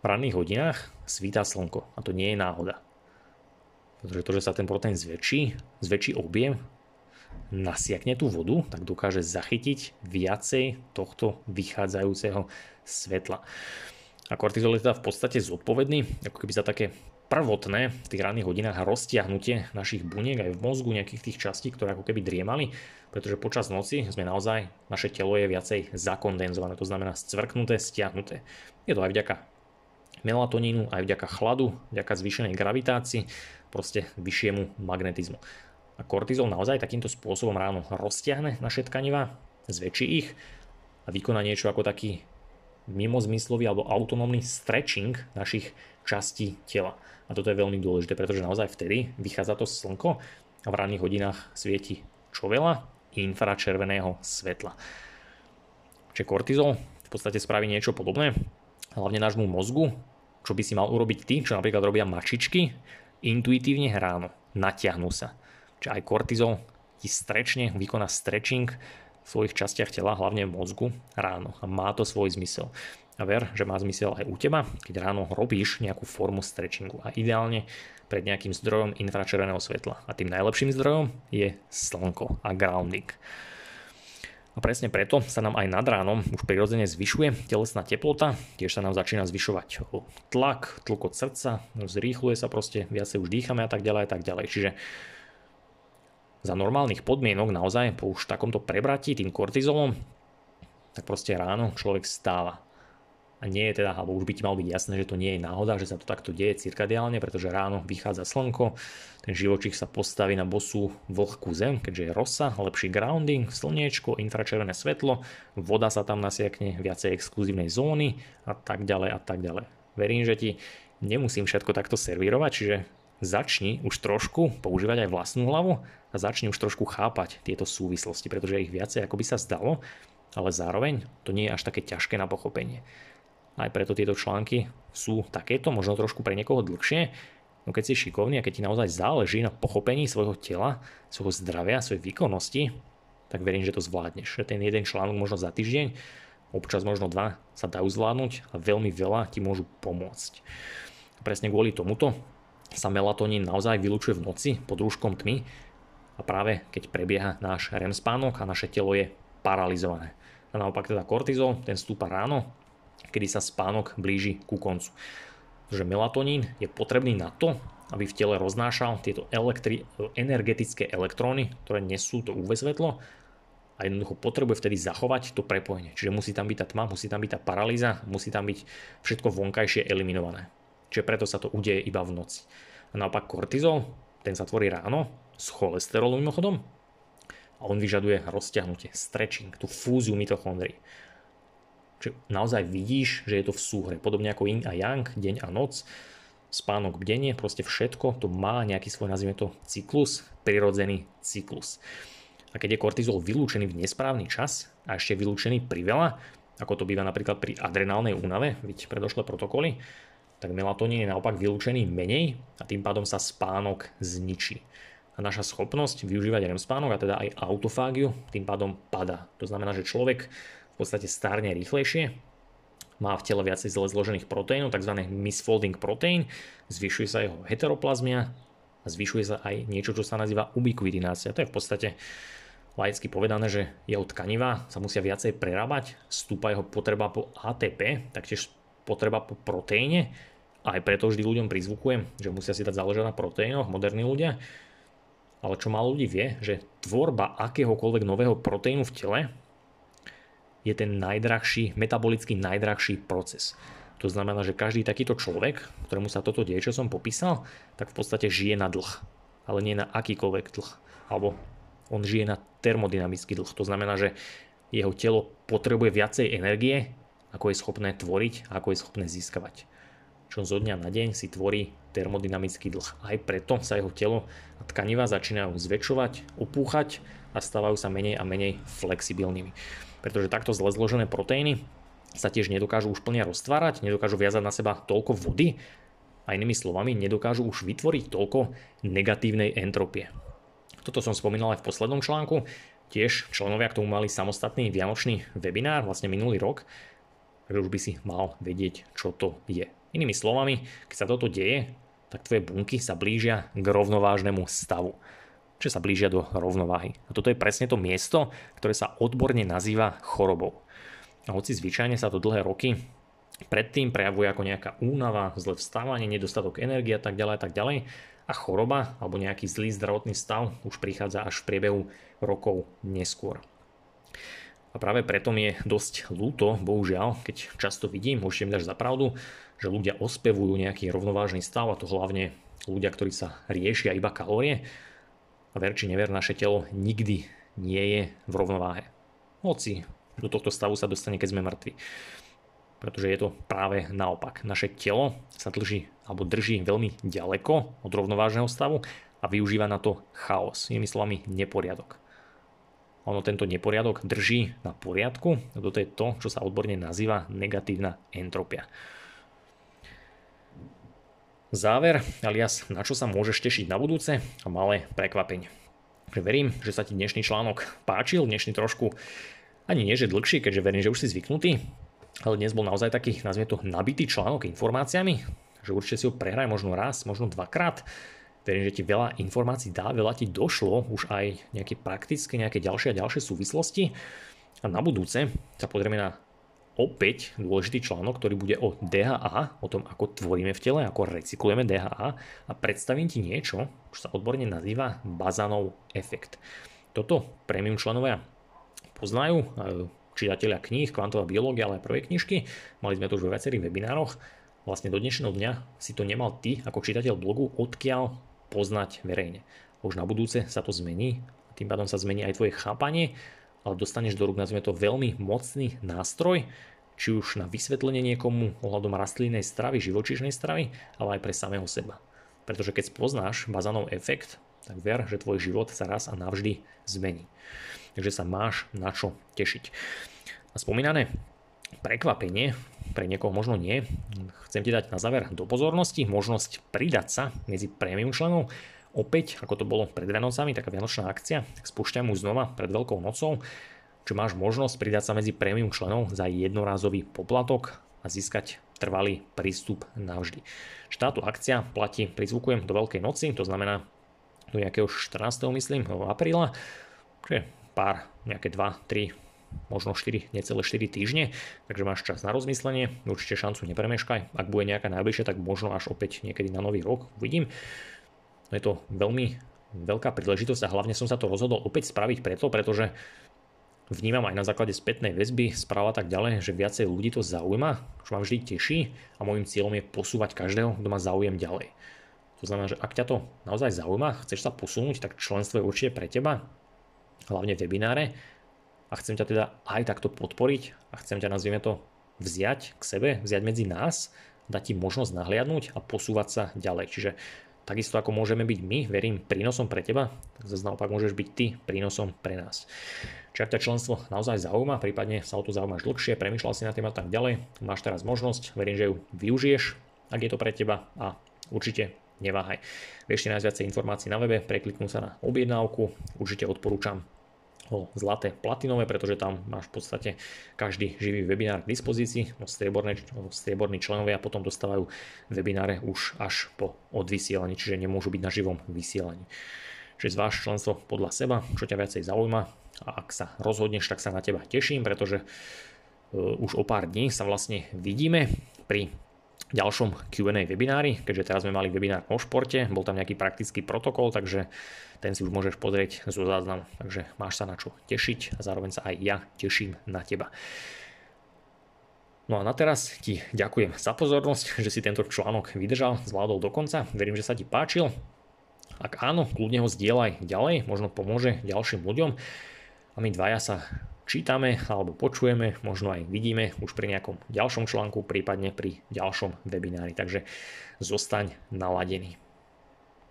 ranných hodinách svítá slnko a to nie je náhoda. Pretože to, že sa ten proteín zväčší, zväčší objem, nasiakne tú vodu, tak dokáže zachytiť viacej tohto vychádzajúceho svetla. A kortizol je teda v podstate zodpovedný, ako keby za také prvotné v tých ranných hodinách roztiahnutie našich buniek aj v mozgu nejakých tých častí, ktoré ako keby driemali, pretože počas noci sme naozaj, naše telo je viacej zakondenzované, to znamená scvrknuté, stiahnuté. Je to aj vďaka melatonínu, aj vďaka chladu, vďaka zvýšenej gravitácii, proste vyššiemu magnetizmu. A kortizol naozaj takýmto spôsobom ráno roztiahne naše tkaniva, zväčší ich a vykoná niečo ako taký mimozmyslový alebo autonómny stretching našich častí tela. A toto je veľmi dôležité, pretože naozaj vtedy vychádza to slnko a v ranných hodinách svieti čo veľa? Infračerveného svetla. Čiže kortizol v podstate spraví niečo podobné, hlavne nášmu mozgu, čo by si mal urobiť ty, čo napríklad robia mačičky, intuitívne ráno, natiahnú sa. Čiže aj kortizol ti strečne, vykoná stretching v svojich častiach tela, hlavne v mozgu, ráno. A má to svoj zmysel. A ver, že má zmysel aj u teba, keď ráno robíš nejakú formu stretchingu. A ideálne pred nejakým zdrojom infračerveného svetla. A tým najlepším zdrojom je slnko a grounding. A presne preto sa nám aj nad ránom už prirodzene zvyšuje telesná teplota, tiež sa nám začína zvyšovať tlak, tlk od srdca, zrýchluje sa proste, viacej už dýchame a tak ďalej a tak ďalej. Čiže za normálnych podmienok naozaj po už takomto prebratí tým kortizolom, tak proste ráno človek stáva. A nie je teda, alebo už by ti mal byť jasné, že to nie je náhoda, že sa to takto deje cirkadiálne, pretože ráno vychádza slnko, ten živočích sa postaví na bosú vlhkú zem, keďže je rosa, lepší grounding, slniečko, infračervené svetlo, voda sa tam nasiakne, viacej exkluzívnej zóny a tak ďalej a tak ďalej. Verím, že ti nemusím všetko takto servírovať, čiže začni už trošku používať aj vlastnú hlavu a začni už trošku chápať tieto súvislosti, pretože ich viacej ako by sa zdalo, ale zároveň to nie je až také ťažké na pochopenie. Aj preto tieto články sú takéto, možno trošku pre niekoho dlhšie, no keď si šikovný a keď ti naozaj záleží na pochopení svojho tela, svojho zdravia, svojej výkonnosti, tak verím, že to zvládneš. Ten jeden článok možno za týždeň, občas možno dva sa dajú zvládnuť a veľmi veľa ti môžu pomôcť. Presne kvôli tomuto sa melatonín naozaj vylúčuje v noci pod rúškom tmy a práve keď prebieha náš REM spánok a naše telo je paralizované. A naopak teda kortizol, ten stúpa ráno, kedy sa spánok blíži ku koncu. Že melatonín je potrebný na to, aby v tele roznášal tieto elektri- energetické elektróny, ktoré nesú to UV svetlo a jednoducho potrebuje vtedy zachovať to prepojenie. Čiže musí tam byť tá tma, musí tam byť tá paralýza, musí tam byť všetko vonkajšie eliminované. Čiže preto sa to udeje iba v noci. A naopak kortizol, ten sa tvorí ráno z cholesterolu mimochodom a on vyžaduje rozťahnutie, stretching, tú fúziu mitochondrií. Čiže naozaj vidíš, že je to v súhre. Podobne ako yin a yang, deň a noc, spánok, bdenie, proste všetko to má nejaký svoj, nazvime to, cyklus, prirodzený cyklus. A keď je kortizol vylúčený v nesprávny čas a ešte vylúčený priveľa, ako to býva napríklad pri adrenálnej únave, vidíte predošlé protokoly, tak melatonín je naopak vylúčený menej a tým pádom sa spánok zničí. A naša schopnosť využívať REM spánok a teda aj autofágiu tým pádom pada. To znamená, že človek v podstate stárne rýchlejšie, má v tele viacej zle zložených proteínov, tzv. misfolding protein, zvyšuje sa jeho heteroplazmia a zvyšuje sa aj niečo, čo sa nazýva ubiquitinácia. To je v podstate laicky povedané, že jeho tkaniva sa musia viacej prerábať, stúpa jeho potreba po ATP, taktiež potreba po proteíne. Aj preto vždy ľuďom prizvukujem, že musia si dať záležať na proteínoch, moderní ľudia. Ale čo málo ľudí vie, že tvorba akéhokoľvek nového proteínu v tele je ten najdrahší, metabolicky najdrahší proces. To znamená, že každý takýto človek, ktorému sa toto deje, čo som popísal, tak v podstate žije na dlh. Ale nie na akýkoľvek dlh. Alebo on žije na termodynamický dlh. To znamená, že jeho telo potrebuje viacej energie, ako je schopné tvoriť ako je schopné získavať. Čo zo dňa na deň si tvorí termodynamický dlh. Aj preto sa jeho telo a tkaniva začínajú zväčšovať, opúchať a stávajú sa menej a menej flexibilnými. Pretože takto zle zložené proteíny sa tiež nedokážu už plne roztvárať, nedokážu viazať na seba toľko vody a inými slovami nedokážu už vytvoriť toľko negatívnej entropie. Toto som spomínal aj v poslednom článku. Tiež členovia k tomu mali samostatný vianočný webinár, vlastne minulý rok, takže už by si mal vedieť, čo to je. Inými slovami, keď sa toto deje, tak tvoje bunky sa blížia k rovnovážnemu stavu že sa blížia do rovnováhy. A toto je presne to miesto, ktoré sa odborne nazýva chorobou. A hoci zvyčajne sa to dlhé roky predtým prejavuje ako nejaká únava, zlé vstávanie, nedostatok energie a tak ďalej a tak ďalej a choroba alebo nejaký zlý zdravotný stav už prichádza až v priebehu rokov neskôr. A práve preto mi je dosť ľúto, bohužiaľ, keď často vidím, môžete mi dať za pravdu, že ľudia ospevujú nejaký rovnovážny stav a to hlavne ľudia, ktorí sa riešia iba kalórie. Ver či never, naše telo nikdy nie je v rovnováhe. Hoci do tohto stavu sa dostane, keď sme mŕtvi pretože je to práve naopak. Naše telo sa drží alebo drží veľmi ďaleko od rovnovážneho stavu a využíva na to chaos, inými slovami neporiadok. Ono tento neporiadok drží na poriadku, toto je to, čo sa odborne nazýva negatívna entropia. Záver, alias na čo sa môžeš tešiť na budúce a malé prekvapenie. Verím, že sa ti dnešný článok páčil, dnešný trošku ani nie, že dlhší, keďže verím, že už si zvyknutý, ale dnes bol naozaj taký, nazvime to, nabitý článok informáciami, že určite si ho prehraj možno raz, možno dvakrát. Verím, že ti veľa informácií dá, veľa ti došlo, už aj nejaké praktické, nejaké ďalšie a ďalšie súvislosti. A na budúce sa pozrieme na opäť dôležitý článok, ktorý bude o DHA, o tom, ako tvoríme v tele, ako recyklujeme DHA a predstavím ti niečo, čo sa odborne nazýva bazanov efekt. Toto premium členovia poznajú, čitatelia kníh, kvantová biológia, ale aj prvé knižky. Mali sme to už vo viacerých webinároch. Vlastne do dnešného dňa si to nemal ty ako čitateľ blogu, odkiaľ poznať verejne. Už na budúce sa to zmení, tým pádom sa zmení aj tvoje chápanie, dostaneš do rúk, nazvime to veľmi mocný nástroj, či už na vysvetlenie niekomu ohľadom rastlinnej stravy, živočíšnej stravy, ale aj pre samého seba. Pretože keď spoznáš bazanov efekt, tak ver, že tvoj život sa raz a navždy zmení takže sa máš na čo tešiť. A spomínané prekvapenie, pre niekoho možno nie, chcem ti dať na záver do pozornosti možnosť pridať sa medzi prémium členov. Opäť, ako to bolo pred Vianocami, taká vianočná akcia, tak spúšťam už znova pred Veľkou nocou, čo máš možnosť pridať sa medzi prémium členov za jednorázový poplatok a získať trvalý prístup navždy. Táto akcia platí, prizvukujem do Veľkej noci, to znamená do nejakého 14. myslím, apríla, pár, nejaké 2, 3, možno 4, necelé 4 týždne, takže máš čas na rozmyslenie, určite šancu nepremeškaj, ak bude nejaká najbližšia, tak možno až opäť niekedy na nový rok, uvidím. Je to veľmi veľká príležitosť a hlavne som sa to rozhodol opäť spraviť preto, pretože vnímam aj na základe spätnej väzby, správa tak ďalej, že viacej ľudí to zaujíma, čo ma vždy teší a môjim cieľom je posúvať každého, kto má záujem ďalej. To znamená, že ak ťa to naozaj zaujíma, chceš sa posunúť, tak členstvo je určite pre teba hlavne webináre a chcem ťa teda aj takto podporiť a chcem ťa, nazvieme to, vziať k sebe, vziať medzi nás, dať ti možnosť nahliadnúť a posúvať sa ďalej. Čiže takisto ako môžeme byť my, verím, prínosom pre teba, zase naopak môžeš byť ty prínosom pre nás. Čiže ak ťa členstvo naozaj zaujíma, prípadne sa o to zaujímaš dlhšie, premyšľal si na tým a tak ďalej, máš teraz možnosť, verím, že ju využiješ, ak je to pre teba a určite neváhaj. Vieš si nájsť viacej informácií na webe, prekliknúť sa na objednávku, určite odporúčam ho zlaté platinové, pretože tam máš v podstate každý živý webinár k dispozícii. No strieborné, strieborní členovia potom dostávajú webináre už až po odvysielaní, čiže nemôžu byť na živom vysielaní. Čiže zváš členstvo podľa seba, čo ťa viacej zaujíma a ak sa rozhodneš, tak sa na teba teším, pretože uh, už o pár dní sa vlastne vidíme pri ďalšom Q&A webinári, keďže teraz sme mali webinár o športe, bol tam nejaký praktický protokol, takže ten si už môžeš pozrieť zo záznamu. Takže máš sa na čo tešiť a zároveň sa aj ja teším na teba. No a na teraz ti ďakujem za pozornosť, že si tento článok vydržal, zvládol do konca. Verím, že sa ti páčil. Ak áno, kľudne ho zdieľaj ďalej, možno pomôže ďalším ľuďom. A my dvaja sa čítame alebo počujeme, možno aj vidíme už pri nejakom ďalšom článku, prípadne pri ďalšom webinári. Takže zostaň naladený.